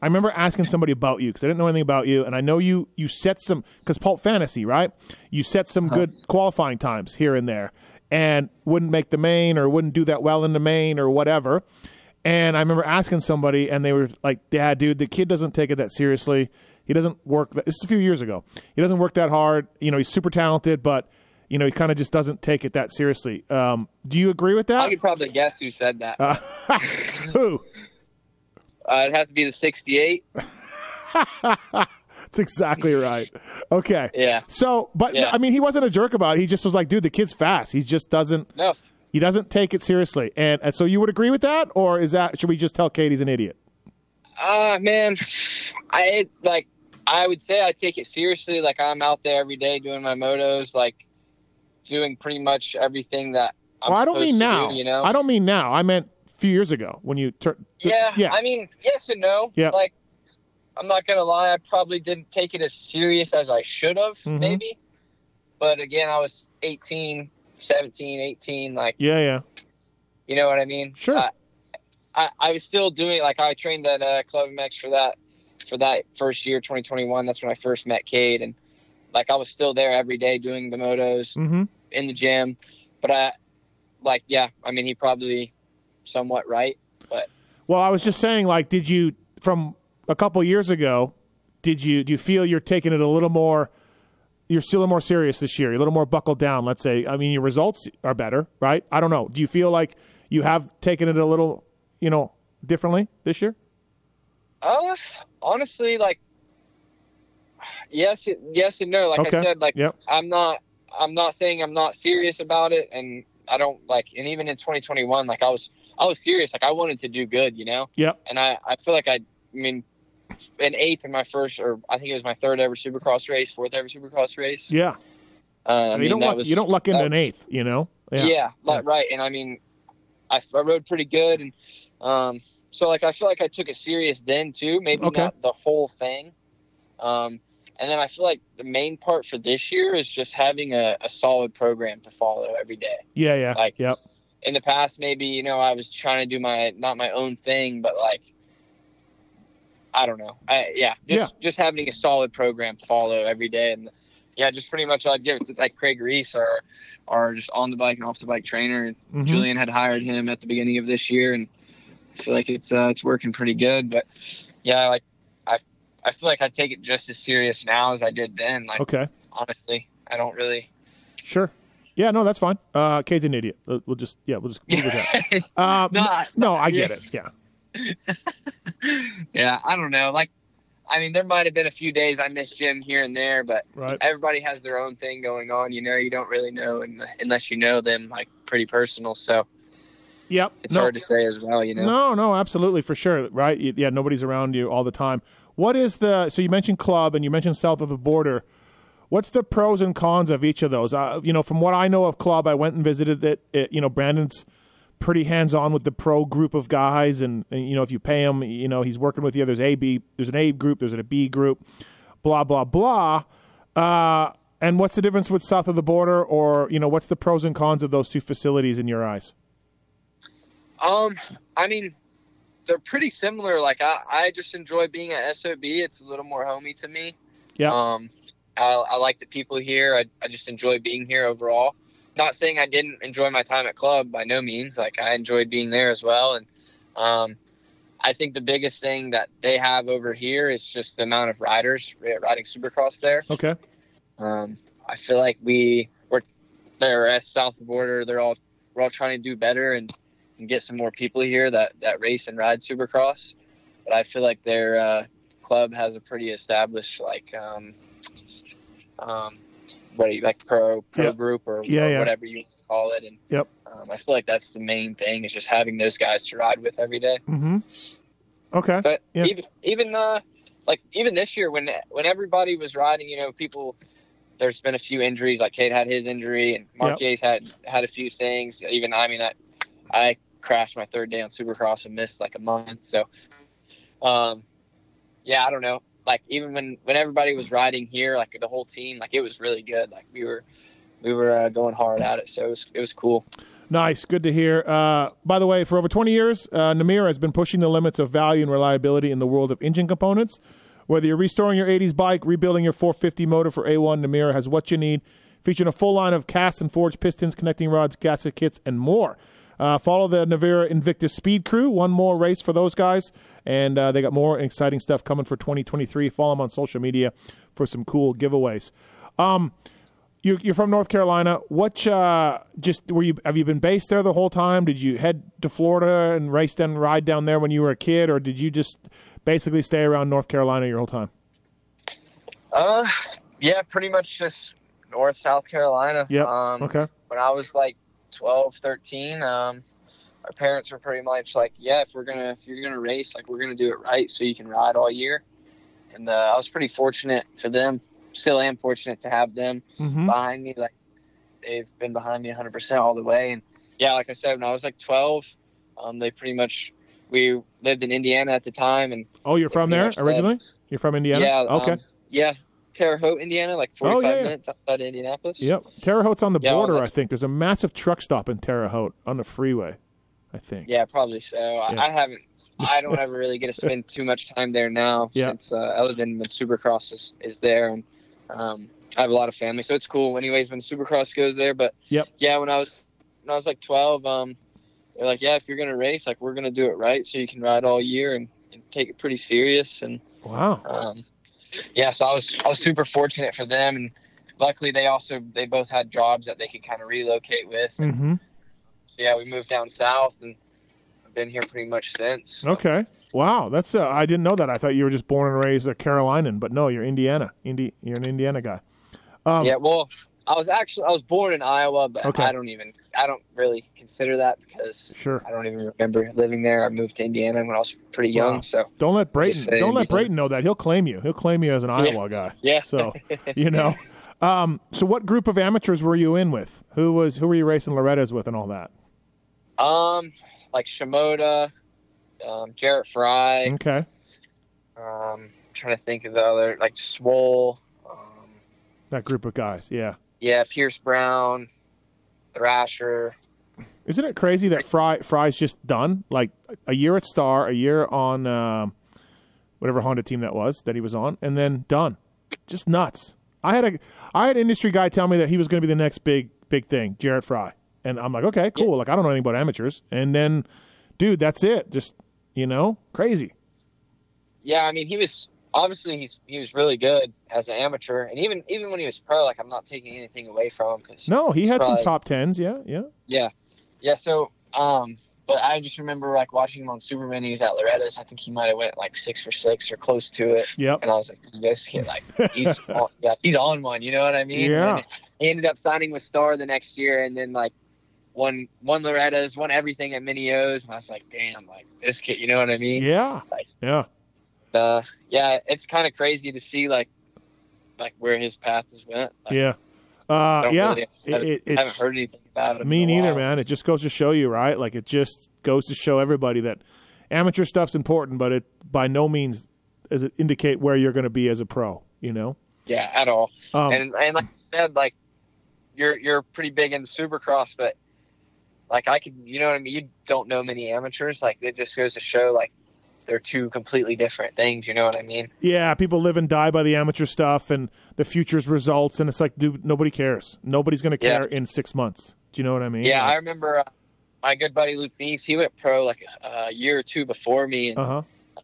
I remember asking somebody about you because I didn't know anything about you, and I know you. You set some because Pulp Fantasy, right? You set some uh-huh. good qualifying times here and there, and wouldn't make the main or wouldn't do that well in the main or whatever. And I remember asking somebody, and they were like, "Dad, dude, the kid doesn't take it that seriously. He doesn't work. That, this is a few years ago. He doesn't work that hard. You know, he's super talented, but you know, he kind of just doesn't take it that seriously." Um, do you agree with that? I could probably guess who said that. Uh, who? Uh, it'd have to be the '68. That's exactly right. Okay. Yeah. So, but Yeah. I mean, he wasn't a jerk about it. He just was like, "Dude, the kid's fast. He just doesn't. No, He doesn't take it seriously." And, and so, you would agree with that, or is that should we just tell Katie's an idiot? Ah, man, I like. I would say I take it seriously. Like I'm out there every day doing my motos, like doing pretty much everything that. I'm well, I don't mean now. Do, you know. I don't mean now. I meant a few years ago when you turned. yeah, Yeah. I mean, yes and no. Yeah. Like, I'm not gonna lie. I probably didn't take it as serious as I should have, Mhm. maybe. But again, I was 18, 17, 18. Like, yeah, yeah. you know what I mean? Sure. I, I, I was still doing like I trained at uh, Club MX for that for that first year, 2021. That's when I first met Cade, and like I was still there every day doing the motos Mm-hmm. in the gym. But I, like, yeah, I mean, he probably somewhat right. But Well, I was just saying, like, did you from a couple years ago? Did you do you feel you're taking it a little more? You're still a little more serious this year. You're a little more buckled down. Let's say. I mean, your results are better, right? I don't know. Do you feel like you have taken it a little, you know, differently this year? Uh, honestly, like, yes, yes and no. Like Okay. I said, like Yep. I'm not, I'm not saying I'm not serious about it, and I don't like, and even in 2021, like I was, I was serious. Like I wanted to do good, you know. Yep. And I, I feel like I, I mean, an eighth in my first, or I think it was my third ever Supercross race, fourth ever Supercross race. Yeah. Uh, I you mean, don't that luck, was you don't luck into an eighth. You know. Yeah, like, right. And I mean, I, I rode pretty good, and um, so like I feel like I took it serious then too. Maybe Okay. not the whole thing, um, and then I feel like the main part for this year is just having a, a solid program to follow every day. Yeah, yeah, Like- yep. In the past, maybe you know I was trying to do my not my own thing, but like I don't know. I, yeah, just Yeah. just having a solid program to follow every day, and yeah, just pretty much I'd give it to like Craig Reese, our our just on the bike and off the bike trainer. Mhm. Julian had hired him at the beginning of this year, and I feel like it's uh, it's working pretty good. But yeah, like I I feel like I take it just as serious now as I did then. Like Okay, honestly, I don't really. sure. Yeah, no, that's fine. Uh, Cade's an idiot. Uh, We'll just yeah, we'll just leave it at that. Um, No, I- no, I get it. Yeah, yeah, I don't know. Like, I mean, there might have been a few days I missed gym here and there, but right. everybody has their own thing going on. You know, you don't really know un- unless you know them, like pretty personal. So Yep. it's no, hard to say as well. You know. No, no, absolutely for sure. Right? Yeah, nobody's around you all the time. What is the? So you mentioned club and you mentioned south of the border. What's the pros and cons of each of those? Uh, you know, from what I know of club, I went and visited it. it you know, Brandon's pretty hands on with the pro group of guys, and, and you know, if you pay him, you know, he's working with you. There's a B, there's an A group, there's a B group, blah blah blah. Uh, and what's the difference with south of the border, or you know, what's the pros and cons of those two facilities in your eyes? Um, I mean, they're pretty similar. Like I, I just enjoy being at SOB. It's a little more homey to me. Yeah. Um, I, I like the people here. I, I just enjoy being here overall. Not saying I didn't enjoy my time at club by no means. Like I enjoyed being there as well. And um, I think the biggest thing that they have over here is just the amount of riders riding Supercross there. Okay. Um, I feel like we we're they're at south of the border. They're all we're all trying to do better and, and get some more people here that that race and ride Supercross. But I feel like their uh, club has a pretty established like um, um, what you like pro pro Yeah. group or, Yeah, or yeah. whatever you call it. And Yep. um, I feel like that's the main thing is just having those guys to ride with every day. Mm-hmm. Okay. But Yeah. even even uh, like even this year when when everybody was riding, you know, people there's been a few injuries. Like Cade had his injury, and Marquez had had a few things. Even I mean, I I crashed my third day on Supercross and missed like a month. So, um, yeah, I don't know. Like even when when everybody was riding here, like the whole team, like it was really good. Like we were we were uh, going hard at it, so it was it was cool. Nice, good to hear. Uh, by the way, for over 20 years, uh, Namura has been pushing the limits of value and reliability in the world of engine components. Whether you're restoring your 80s bike, rebuilding your 450 motor for A1, Namura has what you need, featuring a full line of cast and forged pistons, connecting rods, gasket kits, and more. Uh, follow the Namura Invictus Speed Crew. One more race for those guys, and uh, they got more exciting stuff coming for 2023. Follow them on social media for some cool giveaways. Um, you, you're from North Carolina. What uh, just were you? Have you been based there the whole time? Did you head to Florida and race and ride down there when you were a kid, or did you just basically stay around North Carolina your whole time? Uh, yeah, pretty much just North South Carolina. Yeah. Um, Okay. when I was like 12, 13, um, our parents were pretty much like, yeah, if we're gonna, if you're gonna race, like we're gonna do it right, so you can ride all year. And uh, I was pretty fortunate for them. Still am fortunate to have them Mm-hmm. behind me. Like they've been behind me 100% all the way. And yeah, like I said, when I was like 12, um, they pretty much we lived in Indiana at the time, and Oh, you're from there originally. You're from Indiana. yeah, Okay. um, yeah, Terre Haute, Indiana, like Oh, 45 yeah, yeah. minutes outside of Indianapolis. Yep. Terre Haute's on the Yeah, well, border. I think there's a massive truck stop in Terre Haute on the freeway. I think. Yeah, probably so. I. I haven't. I don't ever really get to spend too much time there now since uh, other than when Supercross is, is there, and um, I have a lot of family, so it's cool. Anyways, when Supercross goes there, but Yep. yeah, when I was when I was like 12, um, they're like, yeah, if you're gonna race, like we're gonna do it right, so you can ride all year and, and take it pretty serious, and Wow. um, yeah, so I was I was super fortunate for them, and luckily they also they both had jobs that they could kind of relocate with. Mm-hmm. So yeah, we moved down south, and I've been here pretty much since. Okay. Wow. That's. Uh, I didn't know that. I thought you were just born and raised a Carolinian, but no, you're Indiana. Indi- You're an Indiana guy. Um, yeah, well, I was actually I was born in Iowa, but Okay. I don't even I don't really consider that because Sure. I don't even remember living there. I moved to Indiana when I was pretty young, Wow. so Don't let Brayton. Don't let Brayton know that. He'll claim you. He'll claim you as an Iowa guy. yeah. So you know. Um, so what group of amateurs were you in with? Who was who were you racing Loretta's with and all that? Um, like Shimoda, um, Jarrett Fry. Okay. Um, trying to think of the other like Swole. That group of guys, yeah. Yeah, Pierce Brown, Thrasher. Isn't it crazy that Fry Fry's just done? Like a year at Star, a year on um, whatever Honda team that was that he was on, and then done. Just nuts. I had a I had an industry guy tell me that he was going to be the next big big thing, Jarrett Fry, and I'm like, okay, cool. Like I don't know anything about amateurs, and then, dude, that's it. Just you know, crazy. Yeah, I mean, he was obviously he's he was really good as an amateur, and even even when he was pro, like I'm not taking anything away from him because No, he had probably- some top tens. Yeah, yeah. Yeah, yeah. So, um, but I just remember like watching him on Super Minis at Loretta's. I think he might have went like six for six or close to it. Yep. And I was like, this kid, like he's on, yeah, he's on one. You know what I mean? Yeah. And he ended up signing with Star the next year, and then like won won Loretta's, won everything at Mini O's, and I was like, damn, like this kid. You know what I mean? Yeah. Like, Yeah. Uh, yeah, it's kind of crazy to see like like where his path has went. Like, Yeah. Uh, yeah. really- It- I it- haven't heard anything about it. me neither, man. It just goes to show you, right? Like it just goes to show everybody that amateur stuff's important, but it by no means does it indicate where you're going to be as a pro. You know. Yeah, at all. Um, and and like you said, like you're you're pretty big into Supercross, but like I could, you know what I mean. You don't know many amateurs. Like it just goes to show, like they're two completely different things. You know what I mean? Yeah, people live and die by the amateur stuff and the future's results, and it's like, dude, nobody cares. Nobody's going to Yeah. care in six months. Do you know what I mean? Yeah, I remember uh, my good buddy Luke Neese. He went pro like a year or two before me, and Uh huh.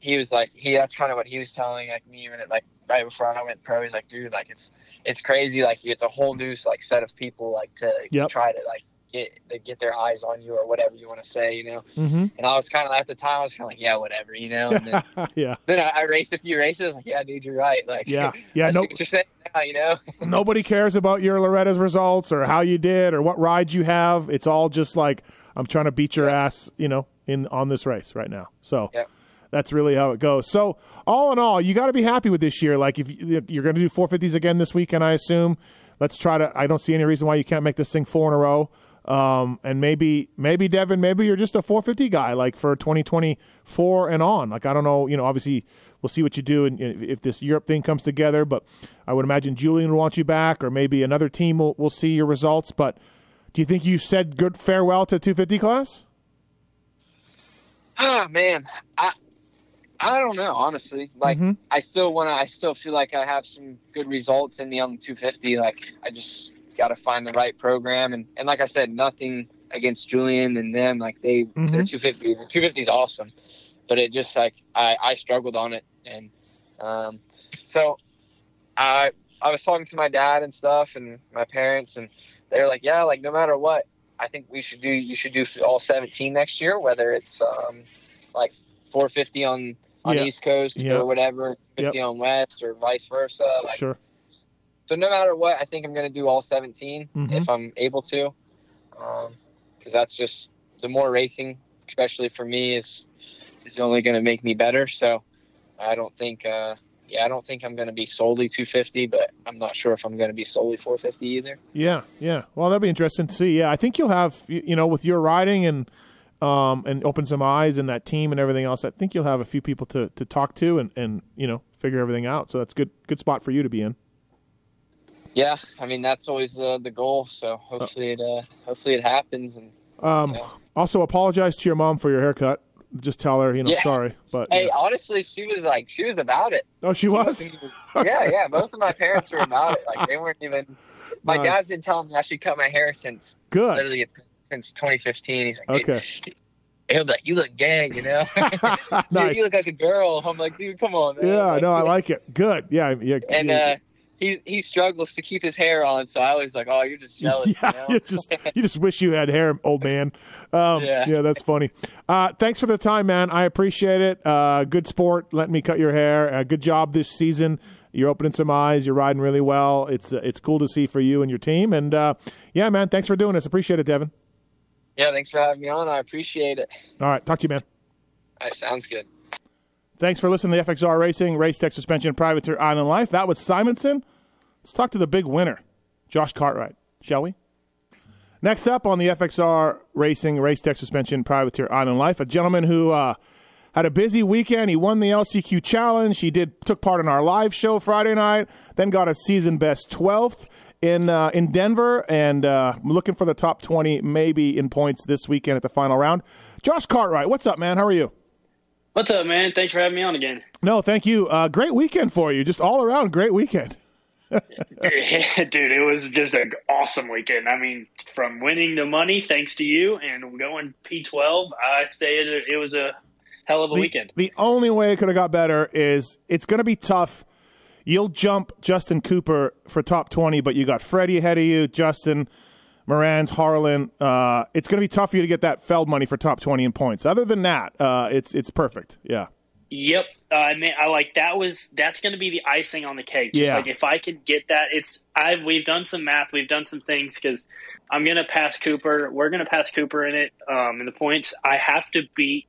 he was like, he that's kind of what he was telling like me it like right before I went pro. He's like, dude, like it's it's crazy. Like it's a whole new like set of people like to, Yep. to try to like get get their eyes on you or whatever you want to say, you know. hmm And I was kind of at the time, I was kind of like, yeah, whatever, you know. And then, yeah. then I, I raced a few races, like, yeah, dude, you're right. Like, Yeah. Yeah. No. what you're saying now, you know. nobody cares about your Loretta's results or how you did or what rides you have. It's all just like I'm trying to beat your Yeah. ass, you know, in on this race right now. So Yep. that's really how it goes. So all in all, you got to be happy with this year. Like if you- you're going to do 450s again this weekend, I assume. Let's try to. I don't see any reason why you can't make this thing four in a row. Um, and maybe, maybe Devin, maybe you're just a 450 guy, like for 2024 and on. Like I don't know, you know. Obviously, we'll see what you do, and if this Europe thing comes together. But I would imagine Julian will want you back, or maybe another team will will see your results. But do you think you said good farewell to 250 class? Ah, man, I I don't know, honestly. Like, Mhm. I still want to. I still feel like I have some good results in the young 250. Like, I just got to find the right program, and and like I said, nothing against Julian and them. Like they, Mhm. they're 250. The 250 is awesome, but it just like I I struggled on it, and um, so I I was talking to my dad and stuff, and my parents, and they were like, yeah, like no matter what, I think we should do. You should do all 17 next year, whether it's um like 450 on on Yeah. East Coast Yeah. or whatever, 50 on West or vice versa. Like, Sure. So no matter what, I think I'm going to do all 17 Mhm. if I'm able to, because that's just the more racing, especially for me, is is only going to make me better. So I don't think, uh, yeah, I don't think I'm going to be solely 250, but I'm not sure if I'm going to be solely 450 either. Yeah, yeah. Well, that'd be interesting to see. Yeah, I think you'll have you you know with your riding and um and open some eyes and that team and everything else. I think you'll have a few people to to talk to and and you know figure everything out. So that's good good spot for you to be in. Yeah, I mean that's always the the goal. So hopefully it uh, hopefully it happens. And Um, Yeah. also apologize to your mom for your haircut. Just tell her you know Yeah. sorry, but hey, honestly, she was like she was about it. oh she was yeah, yeah. Both of my parents were about it. Like they weren't even. My Nice. dad's been telling me I should cut my hair since good. literally it's, since 2015. He's like, Okay, he'll be like, you look gay, you know. Dude, nice. you look like a girl. I'm like, dude, come on, man. Yeah, Like, no, I like it. Good. Yeah, yeah. And yeah. uh, he he struggles to keep his hair on, so I was like, oh, you're just jealous. yeah, you know? just you just wish you had hair, old man. Um, yeah. Yeah. that's funny. Uh, thanks for the time, man. I appreciate it. Uh, good sport. Letting me cut your hair. Uh, good job this season. You're opening some eyes. You're riding really well. It's uh, it's cool to see for you and your team. And uh, yeah, man, thanks for doing this. Appreciate it, Devin. yeah, thanks for having me on. I appreciate it. All right, talk to you, man. That sounds good. Thanks for listening to FXR Racing Race Tech Suspension Privateer Island Life. That was Simonson. Let's talk to the big winner, Josh Cartwright, shall we? Next up on the FXR Racing Race Tech Suspension Privateer Island Life, a gentleman who uh, had a busy weekend. He won the LCQ challenge. He did took part in our live show Friday night. Then got a season best 12th in uh, in Denver, and uh, looking for the top 20 maybe in points this weekend at the final round. Josh Cartwright, what's up, man? How are you? What's up, man? Thanks for having me on again. No, thank you. Uh, great weekend for you. Just all around great weekend. dude, it was just an awesome weekend. I mean, from winning the money thanks to you and going P12, I'd say it, it was a hell of a the, weekend. The only way it could have got better is it's going to be tough. You'll jump Justin Cooper for top 20, but you got Freddie ahead of you, Justin, Moranz, Harlan. Uh, it's going to be tough for you to get that Feld money for top 20 in points. Other than that, uh, it's it's perfect. Yeah. Yep. Uh, I mean, I like that was that's going to be the icing on the cake. Just Yeah. like if I could get that, it's I we've done some math, we've done some things because I'm going to pass Cooper. We're going to pass Cooper in it um, in the points. I have to beat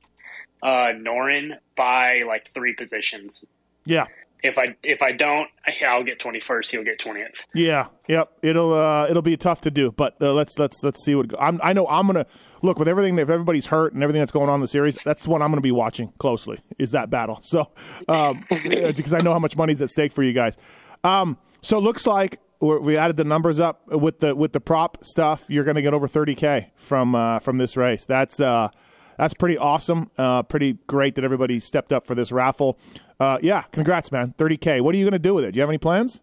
uh, Noren by like three positions. Yeah. If I if I don't, I'll get 21st. He'll get 20th. Yeah, yep. It'll uh, it'll be tough to do, but uh, let's let's let's see what I'm, I know. I'm gonna look with everything. If everybody's hurt and everything that's going on in the series, that's what I'm gonna be watching closely. Is that battle? So um, because I know how much money's at stake for you guys. Um, so looks like we added the numbers up with the with the prop stuff. You're gonna get over 30k from uh, from this race. That's uh, that's pretty awesome. Uh, pretty great that everybody stepped up for this raffle. Uh, yeah, congrats, man. 30k. What are you gonna do with it? Do you have any plans?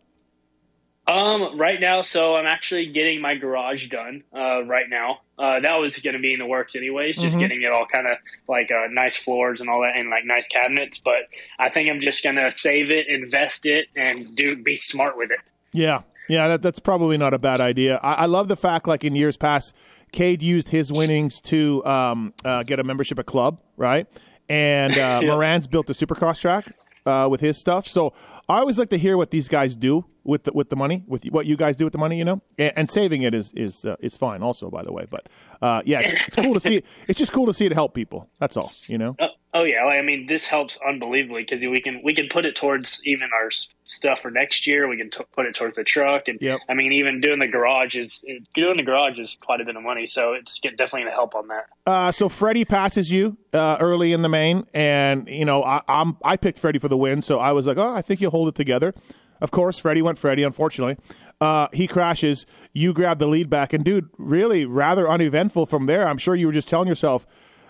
Um, right now, so I'm actually getting my garage done. Uh, right now, uh, that was going to be in the works anyways. Just Mhm. getting it all kind of like uh, nice floors and all that, and like nice cabinets. But I think I'm just going to save it, invest it, and do be smart with it. Yeah, yeah, that, that's probably not a bad idea. I, I love the fact, like in years past, Cade used his winnings to um, uh, get a membership at club, right? And uh, Yeah. Moranz built a supercross track uh, with his stuff. So I always like to hear what these guys do with the, with the money, with what you guys do with the money, you know. And, and saving it is is uh, is fine, also, by the way. But uh, yeah, it's, it's cool to see. It. It's just cool to see it help people. That's all, you know. Uh, oh yeah, like, I mean, this helps unbelievably because we can we can put it towards even our stuff for next year. We can t- put it towards the truck, and Yep. I mean, even doing the garage is doing the garage is quite a bit of money. So it's definitely going to help on that. Uh, so Freddie passes you uh, early in the main, and you know I, I'm I picked Freddie for the win, so I was like, oh, I think you'll hold it together. Of course, Freddie went Freddie. Unfortunately, uh, he crashes. You grab the lead back, and dude, really rather uneventful from there. I'm sure you were just telling yourself,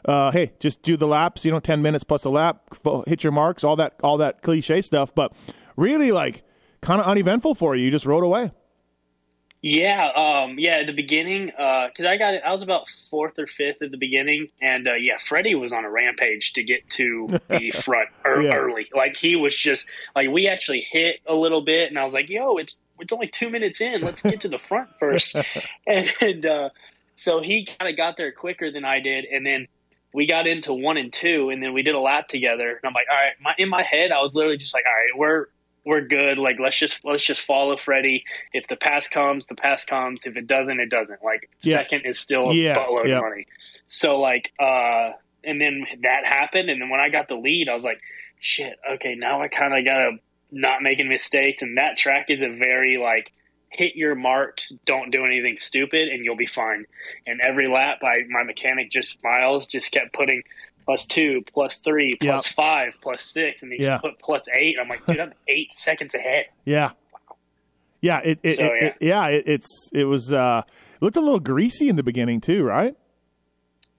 uh, hey, just do the laps. You know, ten minutes plus a lap, hit your marks, all that all that cliche stuff. But really, like, kind of uneventful for you. You just rode away. Yeah, um, yeah. At the beginning, because I got I was about fourth or fifth at the beginning, and uh, yeah, Freddie was on a rampage to get to the front ear Yeah. early. Like he was just like we actually hit a little bit, and I was like, "Yo, it's it's only two minutes in. Let's get to the front first. and, and uh, so he kind of got there quicker than I did, and then we got into one and two, and then we did a lap together. And I'm like, all right, my, in my head, I was literally just like, all right, we're we're good. Like let's just let's just follow Freddie. If the pass comes, the pass comes. If it doesn't, it doesn't. Like Yeah. second is still a Yeah, buttload yeah. of money. So like, uh, and then that happened, and then when I got the lead, I was like, shit. Okay, now I kind of gotta not making mistakes, and that track is a very like hit your marks, don't do anything stupid, and you'll be fine. And every lap, I my mechanic just Miles just kept putting plus two, plus three, plus five, plus six, and he Yeah. put plus eight. I'm like, dude, I'm eight seconds ahead. Yeah. Yeah, it, it, So, it, yeah. it- yeah, it, it's it was uh looked a little greasy in the beginning too, right?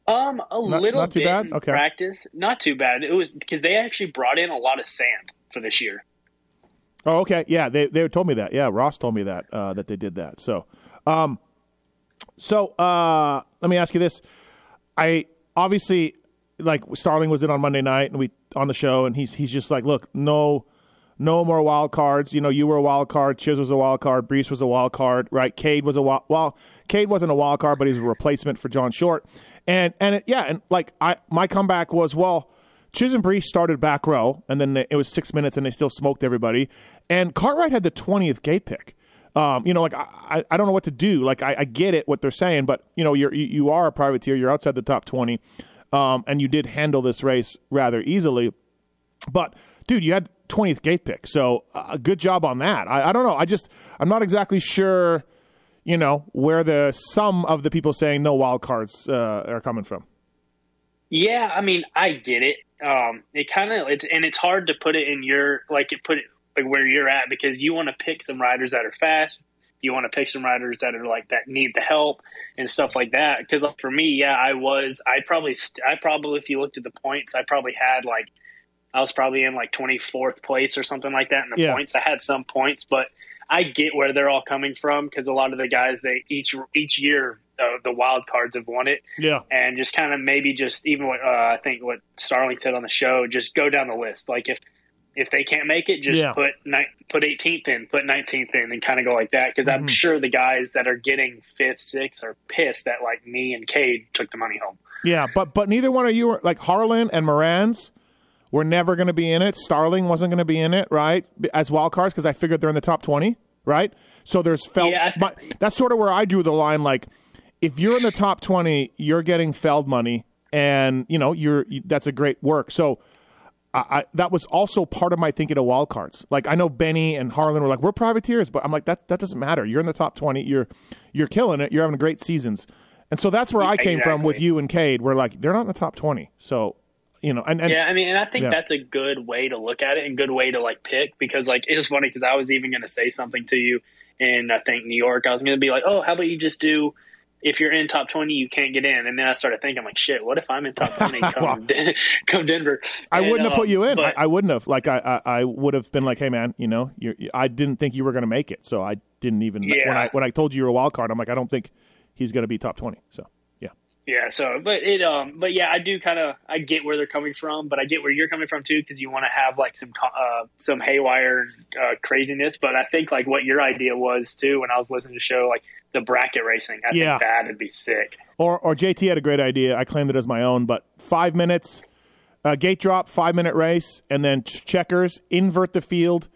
Um, a Not- little not too bit bad? Okay. practice, not too bad. It was because they actually brought in a lot of sand for this year. Oh, okay. Yeah, they they told me that. Yeah, Ross told me that uh, that they did that. So, um, so uh, let me ask you this: I obviously like Starling was in on Monday night, and we on the show, and he's he's just like, look, no, no more wild cards. You know, you were a wild card. Chiz was a wild card. Breece was a wild card. Right? Cade was a wild. Well, Cade wasn't a wild card, but he was a replacement for John Short. And and it, yeah, and like I my comeback was well. Chiz and Breece started back row, and then it was six minutes, and they still smoked everybody. And Cartwright had the twentieth gate pick. Um, you know, like I, I- I don't know what to do. Like I, I get it what they're saying, but you know, you're you, you are a privateer. You're outside the top twenty, um, and you did handle this race rather easily. But dude, you had twentieth gate pick, so uh, good job on that. I, I don't know. I just I'm not exactly sure. You know where the some of the people saying no wild cards uh, are coming from. Yeah, I mean, I get it. Um, it kind of it's and it's hard to put it in your like it put it like where you're at because you want to pick some riders that are fast. You want to pick some riders that are like that need the help and stuff like that. Because for me, yeah, I was. I probably. I probably, if you looked at the points, I probably had like. I was probably in like 24th place or something like that in the Yeah. points. I had some points, but I get where they're all coming from because a lot of the guys they each each year uh, the wild cards have won it Yeah. and just kind of maybe just even what uh, I think what Starling said on the show, just go down the list. Like if if they can't make it, just Yeah. put ni- put 18th in, put 19th in, and kind of go like that. Because. I'm mm-hmm. sure the guys that are getting fifth, sixth are pissed that like me and Cade took the money home. Yeah, but but neither one of you were like Harlan and Moranz were never going to be in it. Starling wasn't going to be in it, right? As wild cards because I figured they're in the top twenty, right? So there's Feld. Yeah, my, that's sort of where I drew the line. Like, if you're in the top twenty, you're getting Feld money, and you know you're you, that's a great work. So. I, I, that was also part of my thinking of wild cards. Like I know Benny and Harlan were like, "We're privateers," but I'm like, "That that doesn't matter. You're in the top twenty. You're you're killing it. You're having great seasons." And so that's where I came from with you and Cade. We're like, they're not in the top twenty. So you know, and, and yeah, I mean, and I think Yeah. that's a good way to look at it and good way to like pick because like it's funny because I was even going to say something to you in I think New York. I was going to be like, oh, how about you just do if you're in top twenty, you can't get in, and then I started thinking like, shit, what if I'm in top twenty come Well, come Denver? I And, wouldn't have put um, you in. but- I, I wouldn't have. Like I, I, I would have been like, hey man, you know, you're, I didn't think you were going to make it, so I didn't even. Yeah. When I when I told you you were a wild card, I'm like, I don't think he's going to be top twenty. So yeah, so but it um but yeah, I do kind of I get where they're coming from, but I get where you're coming from too because you want to have like some uh some haywire uh, craziness. But I think like what your idea was too when I was listening to the show like the bracket racing. I Yeah. think that'd be sick. or or JT had a great idea. I claimed it as my own, but five minutes, uh, gate drop, five minute race, and then checkers, invert the field,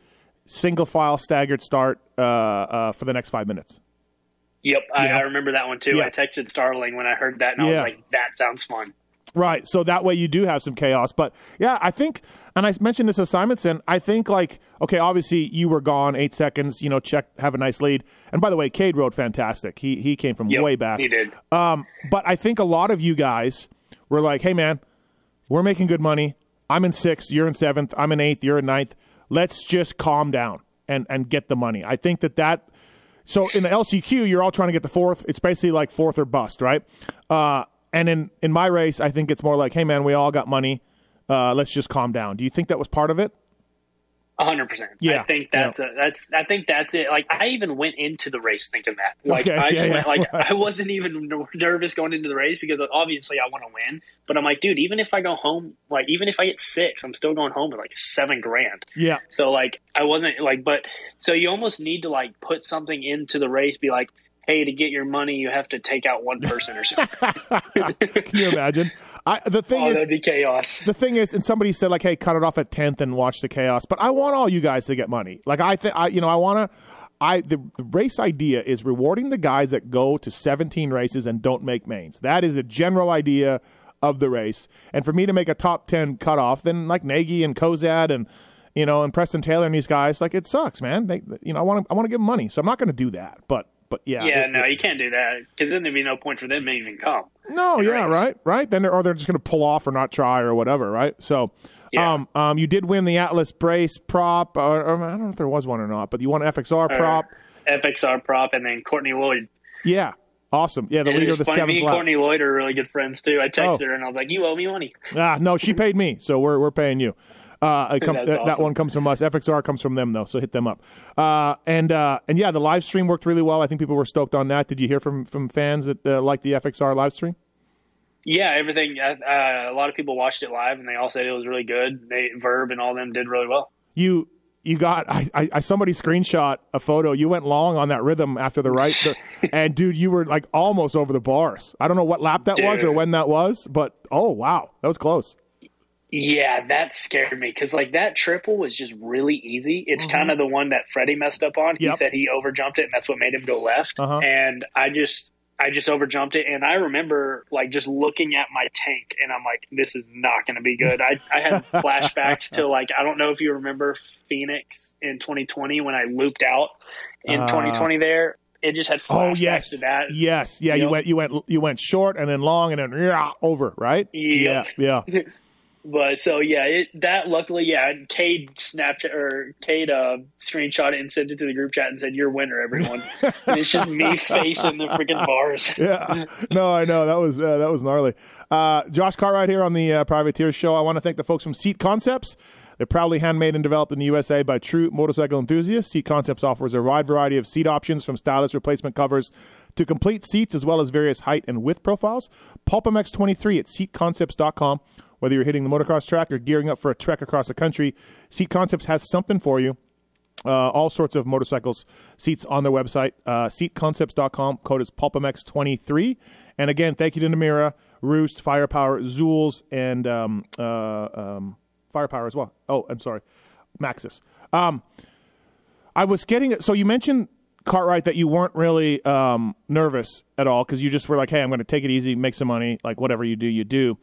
single file staggered start uh, uh, for the next five minutes. Yep, I, I remember that one too. Yeah. I texted Starling when I heard that, and I Yeah. was like, "That sounds fun." Right. So that way you do have some chaos. But yeah, I think, and I mentioned this to Simonson, I think like, okay, obviously you were gone eight seconds, you know, check, have a nice lead. And by the way, Cade rode fantastic. He, he came from Yep, way back. He did. Um, but I think a lot of you guys were like, hey man, we're making good money. I'm in sixth, you're in seventh, I'm in eighth, you're in ninth. Let's just calm down and, and get the money. I think that that, so in the LCQ, you're all trying to get the fourth. It's basically like fourth or bust, right? Uh, and in, in my race, I think it's more like, hey man, we all got money. Uh, let's just calm down. Do you think that was part of it? Hundred percent. Yeah, I think that's a, that's. I think that's it. Like I even went into the race thinking that. Like Okay, I yeah, went, yeah, like right. I wasn't even nervous going into the race because obviously I want to win. But I'm like, dude, even if I go home, like even if I get six, I'm still going home with like seven grand. Yeah. So like I wasn't like, but so you almost need to like put something into the race. Be like, hey, to get your money, you have to take out one person or something. Can you imagine? I, the thing oh, is, that'd be chaos. the thing is, and somebody said like, "Hey, cut it off at tenth and watch the chaos." But I want all you guys to get money. Like I think, I you know, I want to. I the, the race idea is rewarding the guys that go to seventeen races and don't make mains. That is a general idea of the race. And for me to make a top ten cutoff, then like Nagy and Kozad and you know and Preston Taylor and these guys, like it sucks, man. They, you know, I want to I want to give them money, so I'm not going to do that. But but yeah, Yeah, it- no, it- you can't do that because then there'd be no point for them to even come. no, yeah, race. right, right. Then they're, or they're just going to pull off or not try or whatever, right? So, Yeah. um, um, you did win the Atlas Brace prop. Or, or I don't know if there was one or not, but you won FXR Or prop. FXR prop, and then Courtney Lloyd. Yeah, awesome. Yeah, the leader of the funny, me and lap. Courtney Lloyd are really good friends too. I texted Oh. her and I was like, "You owe me money." Ah, no, she paid me, so we're we're paying you. Uh, it come, That's that, that one comes from us. FXR comes from them though, so hit them up. Uh, and uh, and yeah, the live stream worked really well. I think people were stoked on that. Did you hear from from fans that uh, like the FXR live stream? Yeah, everything. Uh, uh, a lot of people watched it live, and they all said it was really good. They Verb and all them did really well. you you got I, I, somebody screenshot a photo. You went long on that rhythm after the right, and dude, you were like almost over the bars. I don't know what lap that was or when that was, but oh wow, that was close. Yeah, that scared me because like that triple was just really easy. It's kind of the one that Freddie messed up on. He Mm-hmm. Said he overjumped it, and that's what made him go left. Uh-huh. And I just, I just overjumped it, and I remember like just looking at my tank, and I'm like, this is not going to be good. I, I had flashbacks to like I don't know if you remember Phoenix in 2020 when I looped out in Uh. 2020 there. it just had Oh flashbacks yes, to that. yes, yeah. You Yep. went, you went, you went short and then long and then yeah, over, right? Yep. Yeah, yeah. But so yeah, it that luckily yeah, Cade Snapchat or Cade uh, screenshot it and sent it to the group chat and said, "You're winner, everyone." and it's just me facing the freaking bars. yeah. No, I know that was uh, that was gnarly. Uh, Josh Cartwright here on the uh, Privateer Show. I want to thank the folks from Seat Concepts. They're proudly handmade and developed in the USA by true motorcycle enthusiasts. Seat Concepts offers a wide variety of seat options from stylish replacement covers to complete seats as well as various height and width profiles. Pulp MX 23 at seatconcepts.com. Whether you're hitting the motocross track or gearing up for a trek across the country, Seat Concepts has something for you. Uh, all sorts of motorcycles seats on their website uh, seatconcepts.com code is pulpmx23 and again thank you to namura roost firepower zulz and um, uh, um, firepower as well. Oh i'm sorry maxxis. Um, i was getting so you mentioned cartwright that you weren't really um, nervous at all because you just were like hey i'm going to take it easy make some money like whatever you do you do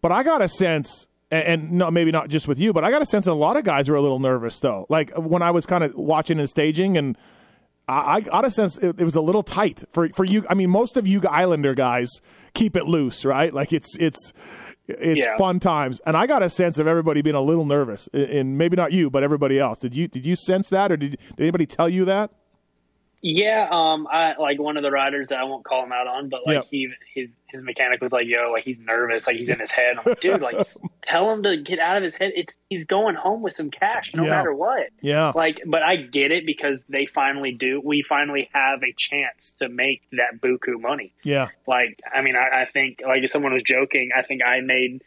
but I got a sense, and, and no, maybe not just with you, but I got a sense that a lot of guys were a little nervous though. Like when I was kind of watching and staging, and I, I got a sense it, it was a little tight for for you. I mean, most of you Islander guys keep it loose, right? Like it's it's it's Yeah. fun times, and I got a sense of everybody being a little nervous, and- and maybe not you, but everybody else. Did you did you sense that, or did, did anybody tell you that? Yeah, um, I like one of the riders that I won't call him out on, but like Yep. he his his mechanic was like, "Yo, like he's nervous, like he's in his head." I'm like, "Dude, like tell him to get out of his head. It's he's going home with some cash, no Yeah. matter what." Yeah, Like, but I get it because they finally do. We finally have a chance to make that buku money. yeah, Like, I mean, I, I think like if someone was joking, I think I made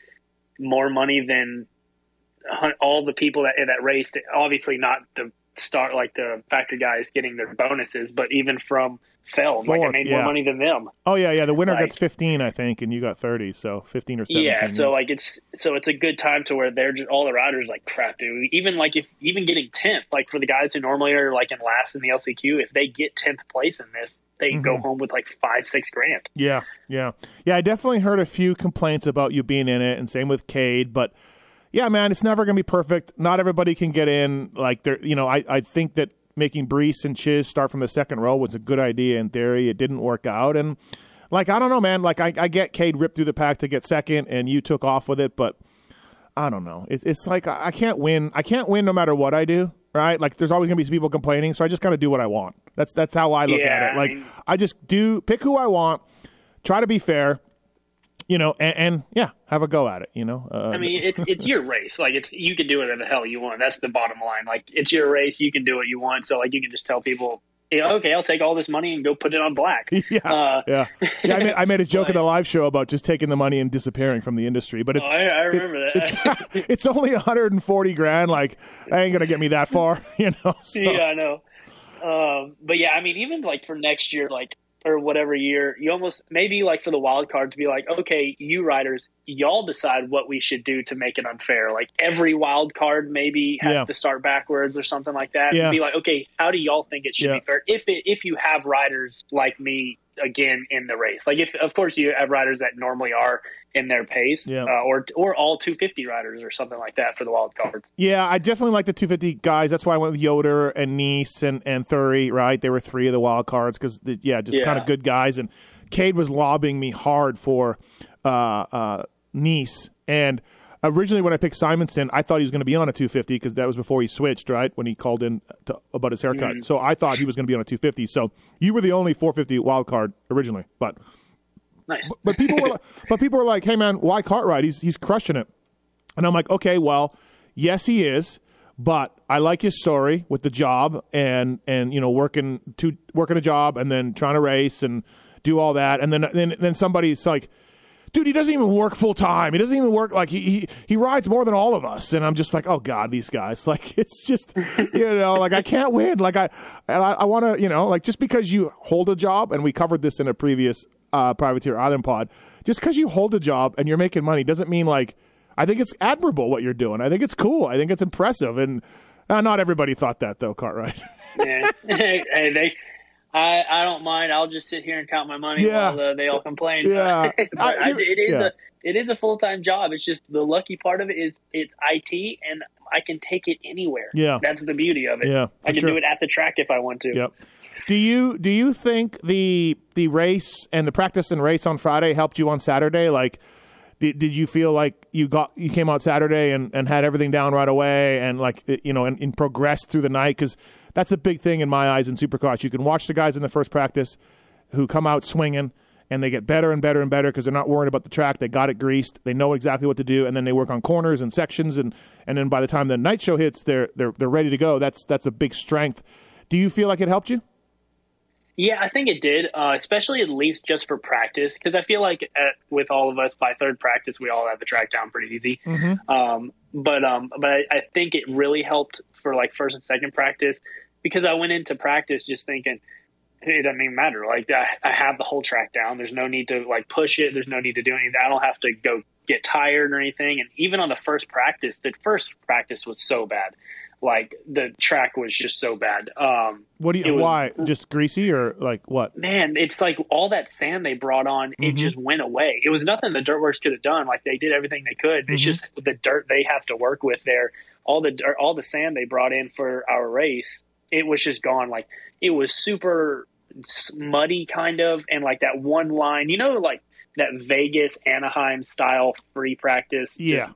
more money than all the people that that raced. Obviously, not the start like the factory guys getting their bonuses, but even from Feld, like I made yeah. more money than them. oh yeah, yeah. The winner Like- gets fifteen, I think, and you got thirty, so fifteen or seventeen. Yeah, so like it's so it's a good time to where they're just all the riders like crap, dude. Even like if even getting tenth, like for the guys who normally are like in last in the LCQ, if they get tenth place in this, they go Mm-hmm. home with like five six grand. Yeah, yeah, yeah. I definitely heard a few complaints about you being in it, and same with Cade. But yeah, man, it's never gonna be perfect. Not everybody can get in. Like there, you know, I I think that making Breece and Chiz start from the second row was a good idea in theory. It didn't work out, and like I don't know, man. Like I, I get Cade ripped through the pack to get second, and you took off with it, but I don't know. It's it's like I, I can't win. I can't win no matter what I do. Right? Like there's always gonna be people complaining, so I just kind of do what I want. That's that's how I look Yeah, at it. I Like mean- I just do pick who I want, try to be fair, you know, and, and yeah, have a go at it. You know, uh, I mean, it's it's your race. Like it's you can do whatever the hell you want. That's the bottom line. Like it's your race. You can do what you want. So like you can just tell people, yeah, okay, I'll take all this money and go put it on black. yeah, Uh, yeah, yeah. I made, I made a joke at like- the live show about just taking the money and disappearing from the industry, but it's Oh, I, I remember that. it's, it's only 140 grand. Like, I ain't gonna get me that far, you know. So, yeah, I know. Um, but yeah, I mean, even like for next year, like or whatever year, you almost maybe like for the wild card to be like, okay, you riders, y'all decide what we should do to make it unfair. Like every wild card maybe has Yeah. to start backwards or something like that. Yeah. And be like, okay, how do y'all think it should Yeah. be fair? If it, if you have riders like me again in the race, like if of course you have riders that normally are in their pace, Yeah. uh, or or all 250 riders or something like that for the wild cards. Yeah, I definitely like the 250 guys. That's why I went with Yoder and Neese and and Thury. Right, they were three of the wild cards because yeah, just Yeah. kind of good guys. And Cade was lobbying me hard for uh, uh, Neese. And originally, when I picked Simonson, I thought he was going to be on a 250 because that was before he switched. Right when he called in to, about his haircut, mm-hmm. so I thought he was going to be on a 250. So you were the only 450 wild card originally, but Nice. but people were like, but people were like, "Hey man, why Cartwright? He's he's crushing it." And I'm like, "Okay, well, yes he is, but I like his story with the job and and you know working to working a job and then trying to race and do all that and then then then somebody's like." Dude, he doesn't even work full time. He doesn't even work like he, he he rides more than all of us, and I'm just like, oh god, these guys. Like it's just, you know, like I can't win. Like I, and I, I want to, you know, like just because you hold a job, and we covered this in a previous uh, privateer island pod. Just because you hold a job and you're making money doesn't mean like. I think it's admirable what you're doing. I think it's cool. I think it's impressive, and uh, not everybody thought that though, Cartwright. yeah. hey, they. I, I don't mind. I'll just sit here and count my money Yeah. while uh, they all complain. Yeah. but I- it is yeah. a it is a full time job. It's just the lucky part of it is it's IT, and I can take it anywhere. Yeah. that's the beauty of it. Yeah, I can sure. do it at the track if I want to. Yep. Do you do you think the the race and the practice and race on Friday helped you on Saturday? Like, did, did you feel like you got you came out Saturday and, and had everything down right away and like you know and, and progressed through the night? Because that's a big thing in my eyes in Supercross. You can watch the guys in the first practice who come out swinging and they get better and better and better because they're not worried about the track. They got it greased. They know exactly what to do, and then they work on corners and sections, and and then by the time the night show hits, they're they're they're ready to go. That's that's a big strength. Do you feel like it helped you? Yeah, I think it did, uh, especially at least just for practice, because I feel like at, with all of us by third practice, we all have the track down pretty easy. Mm-hmm. Um, but um, but I, I think it really helped for like first and second practice because I went into practice just thinking it doesn't even matter. Like I, I have the whole track down. There's no need to like push it. There's no need to do anything. I don't have to go get tired or anything. And even on the first practice, the first practice was so bad. Like the track was just so bad. Um, what do you? was, why? Just greasy or like what? Man, it's like all that sand they brought on, it mm-hmm. just went away. It was nothing the Dirt Wurx could have done. Like they did everything they could. Mm-hmm. It's just the dirt they have to work with there. All the all the sand they brought in for our race, it was just gone. Like it was super muddy kind of and like that one line you know like that vegas anaheim style free practice yeah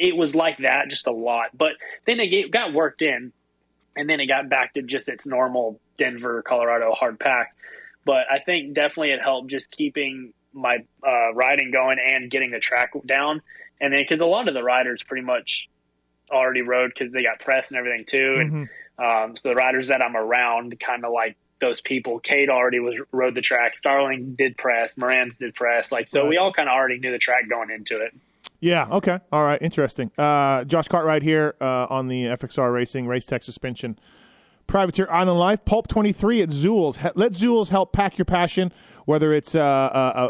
it was like that just a lot but then it got worked in and then it got back to just its normal denver colorado hard pack but i think definitely it helped just keeping my uh, riding going and getting the track down and then because a lot of the riders pretty much already rode because they got press and everything too and mm-hmm. um, so the riders that i'm around kind of like those people. Cade already was rode the track. Starling did press. Moranz did press. Like so, right. we all kind of already knew the track going into it. Yeah. Okay. All right. Interesting. Uh, Josh Cartwright here uh, on the FXR Racing Race Tech Suspension Privateer Island Life. Pulp twenty three at Zulz. Let Zulz help pack your passion. Whether it's uh,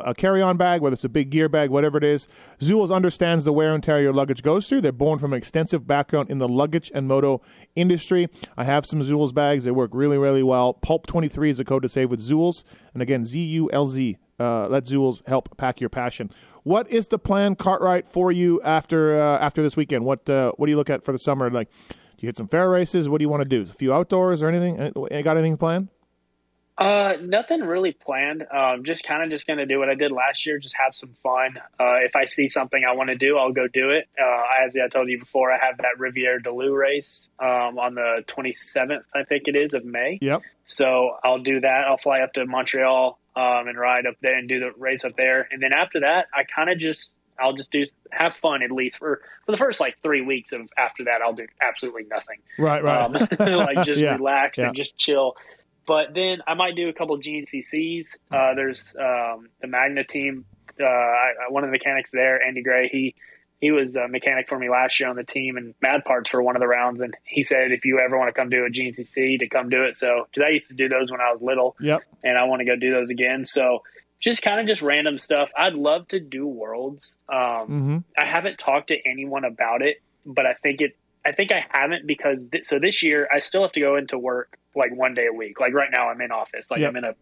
a, a carry on bag, whether it's a big gear bag, whatever it is, Zulz understands the wear and tear your luggage goes through. They're born from an extensive background in the luggage and moto industry. I have some Zulz bags. They work really, really well. Pulp 23 is a code to save with Zulz. And again, Z U L Z. Uh, let Zulz help pack your passion. What is the plan, Cartwright, for you after uh, after this weekend? What uh, what do you look at for the summer? Like, do you hit some fair races? What do you want to do? A few outdoors or anything? Got anything planned? Uh, nothing really planned. Um, just kind of just going to do what I did last year. Just have some fun. Uh, if I see something I want to do, I'll go do it. Uh, as I told you before, I have that Riviere du Loup race um, on the 27th, I think it is, of May. Yep. So I'll do that. I'll fly up to Montreal um, and ride up there and do the race up there. And then after that, I kind of just I'll just do have fun at least for for the first like three weeks of after that I'll do absolutely nothing. Right, right. Um, like just Yeah, relax yeah. and just chill. But then I might do a couple GNCCs. Uh, there's um, the Magna team. Uh, I, one of the mechanics there, Andy Gray. He he was a mechanic for me last year on the team and Mad Parts for one of the rounds. And he said if you ever want to come do a GNCC, to come do it. So because I used to do those when I was little, Yep. and I want to go do those again. So just kind of just random stuff. I'd love to do worlds. Um, Mm-hmm. I haven't talked to anyone about it, but I think it. I think I haven't because th- so this year I still have to go into work like one day a week. Like right now I'm in office. Like Yep. I'm in a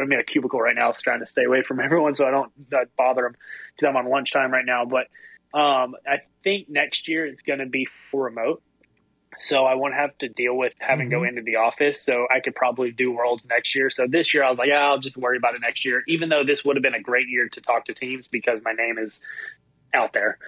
I'm in a cubicle right now, trying to stay away from everyone so I don't uh, bother them because I'm on lunchtime right now. But um, I think next year it's going to be remote. So I won't have to deal with having to go into the office. So I could probably do worlds next year. So this year I was like, yeah, I'll just worry about it next year. Even though this would have been a great year to talk to teams because my name is out there.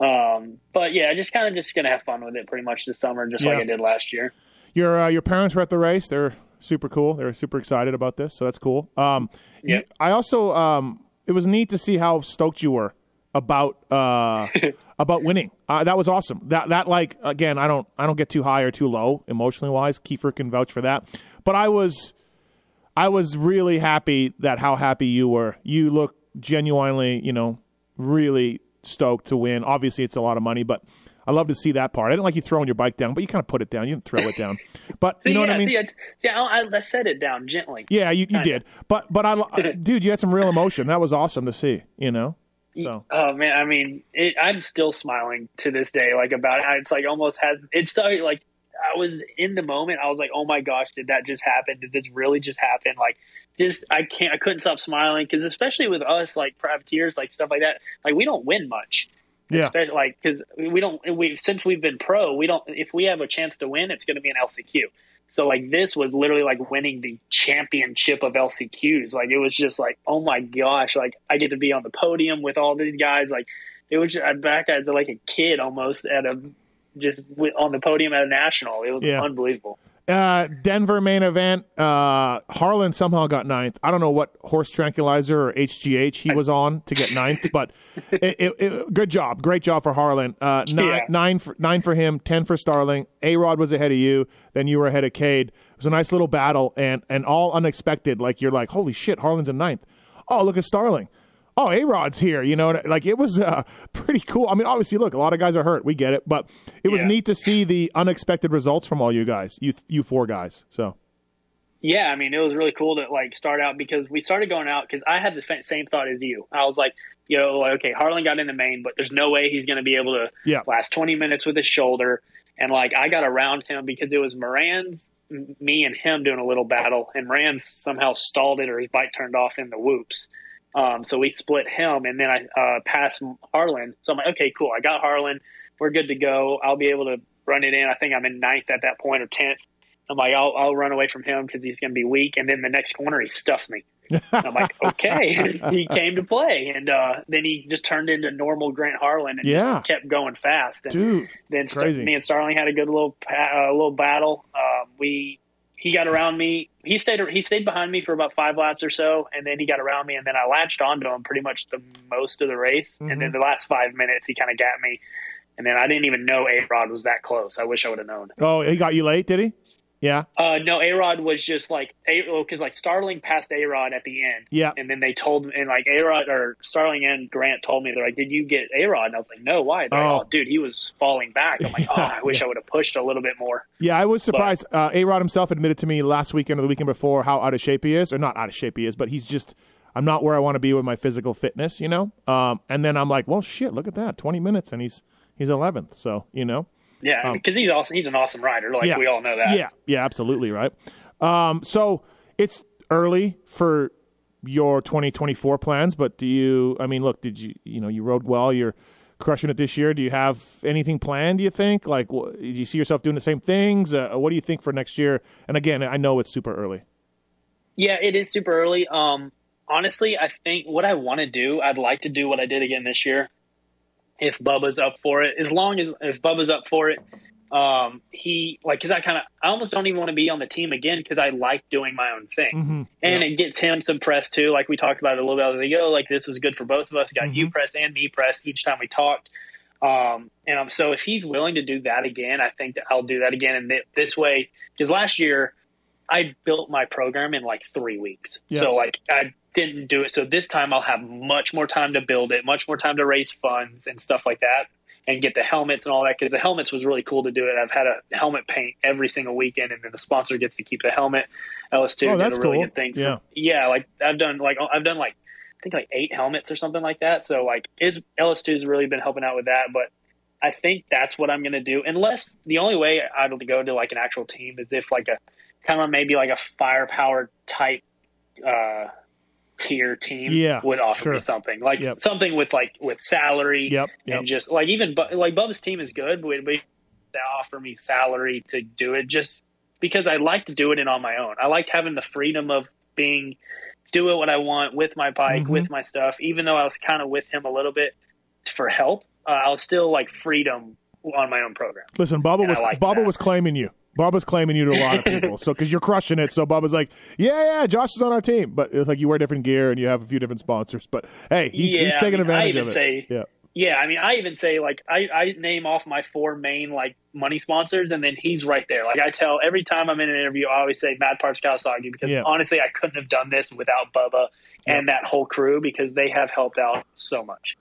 Um, but yeah, I just kind of just gonna have fun with it pretty much this summer, just like I did last year. Your uh, your parents were at the race. They're super cool. They're super excited about this, so that's cool. Um, Yeah. I also um, it was neat to see how stoked you were about uh, about winning. Uh, that was awesome. That that like again, I don't I don't get too high or too low emotionally wise. Kiefer can vouch for that. But I was I was really happy that how happy you were. You look genuinely, you know, really stoked to win. Obviously, it's a lot of money, but I love to see that part. I didn't like you throwing your bike down, but you kind of put it down. You didn't throw it down. But you know yeah, what I mean? See, I, see, I, I, set it down gently. Yeah, you, you did. But but I, I- dude, you had some real emotion. That was awesome to see. You know. So Oh man, I mean, it, I'm still smiling to this day, like about it. It's like almost has. It's so like I was in the moment. I was like, oh my gosh, did that just happen? Did this really just happen? Like, just I can't. I couldn't stop smiling because especially with us, like privateers, like stuff like that. Like we don't win much. Yeah. Especially, like because we don't we since we've been pro, we don't if we have a chance to win, it's going to be an LCQ. So like this was literally like winning the championship of LCQs. Like it was just like oh my gosh, like I get to be on the podium with all these guys. Like it was just, I'm back as like a kid almost at a just on the podium at a national. It was Yeah. unbelievable. Uh, Denver main event. Uh, Harlan somehow got ninth. I don't know what horse tranquilizer or HGH he was on to get ninth, but it, it, it, good job, great job for Harlan. Uh, nine, Yeah. nine, for, nine for him, ten for Starling. A Rod was ahead of you, then you were ahead of Cade. It was a nice little battle and and all unexpected. Like you're like, holy shit, Harlan's in ninth. Oh, look at Starling. Oh, A Rod's here. You know, like it was uh, pretty cool. I mean, obviously, look, a lot of guys are hurt. We get it, but it was Yeah. neat to see the unexpected results from all you guys, you you four guys. So Yeah, I mean, it was really cool to like start out because we started going out because I had the same thought as you. I was like, you know, like, okay, Harlan got in the main, but there's no way he's going to be able to Yeah. last 20 minutes with his shoulder. And like, I got around him because it was Moranz, me and him doing a little battle, and Moran somehow stalled it or his bike turned off in the whoops. Um, so we split him, and then I uh, passed Harlan. So I'm like, okay, cool. I got Harlan. We're good to go. I'll be able to run it in. I think I'm in ninth at that point or tenth. I'm like, I'll, I'll run away from him because he's going to be weak. And then the next corner, he stuffs me. I'm like, okay. he came to play, and uh, then he just turned into normal Grant Harlan and Yeah. just kept going fast. And dude, then crazy. me and Starling had a good little uh, little battle. Um, we he got around me. He stayed he stayed behind me for about five laps or so, and then he got around me, and then I latched onto him pretty much the most of the race. Mm-hmm. And then the last five minutes, he kind of got me, and then I didn't even know A Rod was that close. I wish I would have known. oh, he got you late, did he? Yeah, Uh, no, A Rod was just like A because like Starling passed A Rod at the end. yeah. And then they told me and like A Rod or Starling and Grant told me they're like, "Did you get A Rod?" And I was like, "No, why?" They're Oh. like, "Oh, dude, he was falling back." I'm like, "Oh, I wish I would have pushed a little bit more." Yeah, I was surprised. Uh, A Rod himself admitted to me last weekend or the weekend before how out of shape he is, or not out of shape he is, but he's just, I'm not where I want to be with my physical fitness, you know? Um, and then I'm like, well, shit, look at that. 20 minutes and he's he's 11th. So, you know? Yeah, because he's awesome. He's an awesome rider. Like Um, Yeah. we all know that. Yeah, yeah, absolutely, right? Um, so it's early for your 2024 plans, but do you, I mean, look, did you, you know, you rode well, you're crushing it this year. Do you have anything planned, do you think? Like, wh- do you see yourself doing the same things? Uh, what do you think for next year? And again, I know it's super early. Yeah, it is super early. Um, honestly, I think what I want to do, I'd like to do what I did again this year. If Bubba's up for it, as long as if Bubba's up for it, um, he like because I kind of I almost don't even want to be on the team again because I like doing my own thing, Mm-hmm. and it gets him some press too. Like we talked about it a little bit. Was like, "Yo, like this was good for both of us. Got you press and me press each time we talked." Um, and um, so if he's willing to do that again, I think that I'll do that again. And th- this way, because last year I built my program in like three weeks. Yeah. So like I didn't do it. So this time I'll have much more time to build it, much more time to raise funds and stuff like that, and get the helmets and all that. Because the helmets was really cool to do it. I've had a helmet paint every single weekend, and then the sponsor gets to keep the helmet. LS2 Oh, did that's a really cool. good thing. For, Yeah. yeah. Like I've done like I've done like I think like eight helmets or something like that. So like it's LS2's really been helping out with that, but. I think that's what I'm going to do. Unless the only way I would go to like an actual team is if like a kind of maybe like a firepower type uh, tier team Yeah, would offer sure. me something like Yep. something with like with salary Yep, yep. and just like even like Bubba's team is good, but they offer me salary to do it just because I like to do it in on my own. I liked having the freedom of being do it what I want with my bike, Mhm. with my stuff. Even though I was kind of with him a little bit for help, uh, I was still like freedom on my own program. Listen, Bubba And was like Bubba that. was claiming you. Bubba's claiming you to a lot of people. so because you're crushing it, so Bubba's like, yeah, yeah, Josh is on our team, but it's like you wear different gear and you have a few different sponsors. But hey, he's, Yeah, he's I taking mean, I advantage even of it. say- yeah, Yeah, I mean, I even say like I, I name off my four main like money sponsors, and then he's right there. Like I tell every time I'm in an interview, I always say Mad Parts Kawasaki because Yeah. honestly, I couldn't have done this without Bubba and that whole crew because they have helped out so much.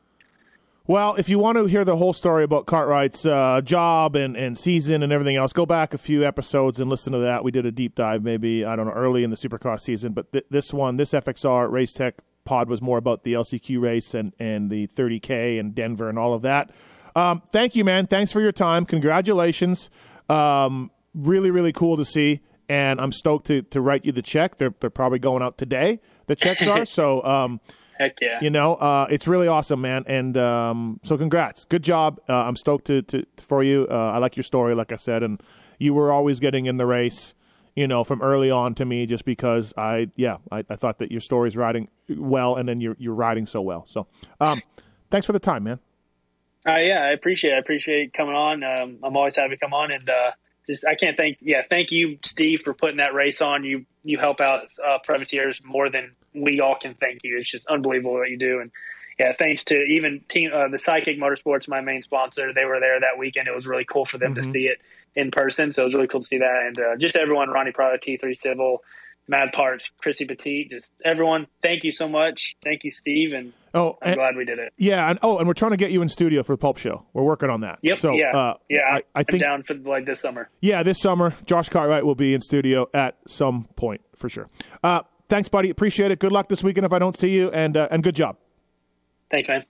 Well, if you want to hear the whole story about Cartwright's uh, job and, and season and everything else, go back a few episodes and listen to that. We did a deep dive, maybe I don't know, early in the Supercross season. But th- this one, this FXR Race Tech pod was more about the LCQ race and and the 30K and Denver and all of that. Um, thank you, man. Thanks for your time. Congratulations. Um, really, really cool to see. And I'm stoked to, to write you the check. They're, they're probably going out today. The checks are. so, um, Heck yeah. You know, uh, it's really awesome, man. And um, so, congrats, good job. Uh, I'm stoked to, to for you. Uh, I like your story, like I said, and you were always getting in the race. You know, from early on to me, just because I, yeah, I, I thought that your story's riding well, and then you're you're riding so well. So, um, thanks for the time, man. Uh, yeah, I appreciate it. I appreciate coming on. Um, I'm always happy to come on, and uh, just I can't thank yeah, thank you, Steve, for putting that race on. You you help out uh, privateers more than we all can thank you. It's just unbelievable what you do, and yeah, thanks to even team uh, the Sidekick Motorsports, my main sponsor. They were there that weekend. It was really cool for them Mhm. to see it in person, so it was really cool to see that, and uh, just everyone, Ronnie Prada, T3 Civil. Mad Parts, Chrissy Petit, just everyone. Thank you so much. Thank you, Steve, and Oh, I'm and, glad we did it. yeah, and oh, and we're trying to get you in studio for the Pulp Show. We're working on that. Yep. So, yeah. uh, yeah. I, I I'm think down for like this summer. Yeah, this summer, Josh Cartwright will be in studio at some point for sure. Uh, thanks, buddy. Appreciate it. Good luck this weekend if I don't see you, and uh, and good job. Thanks, man.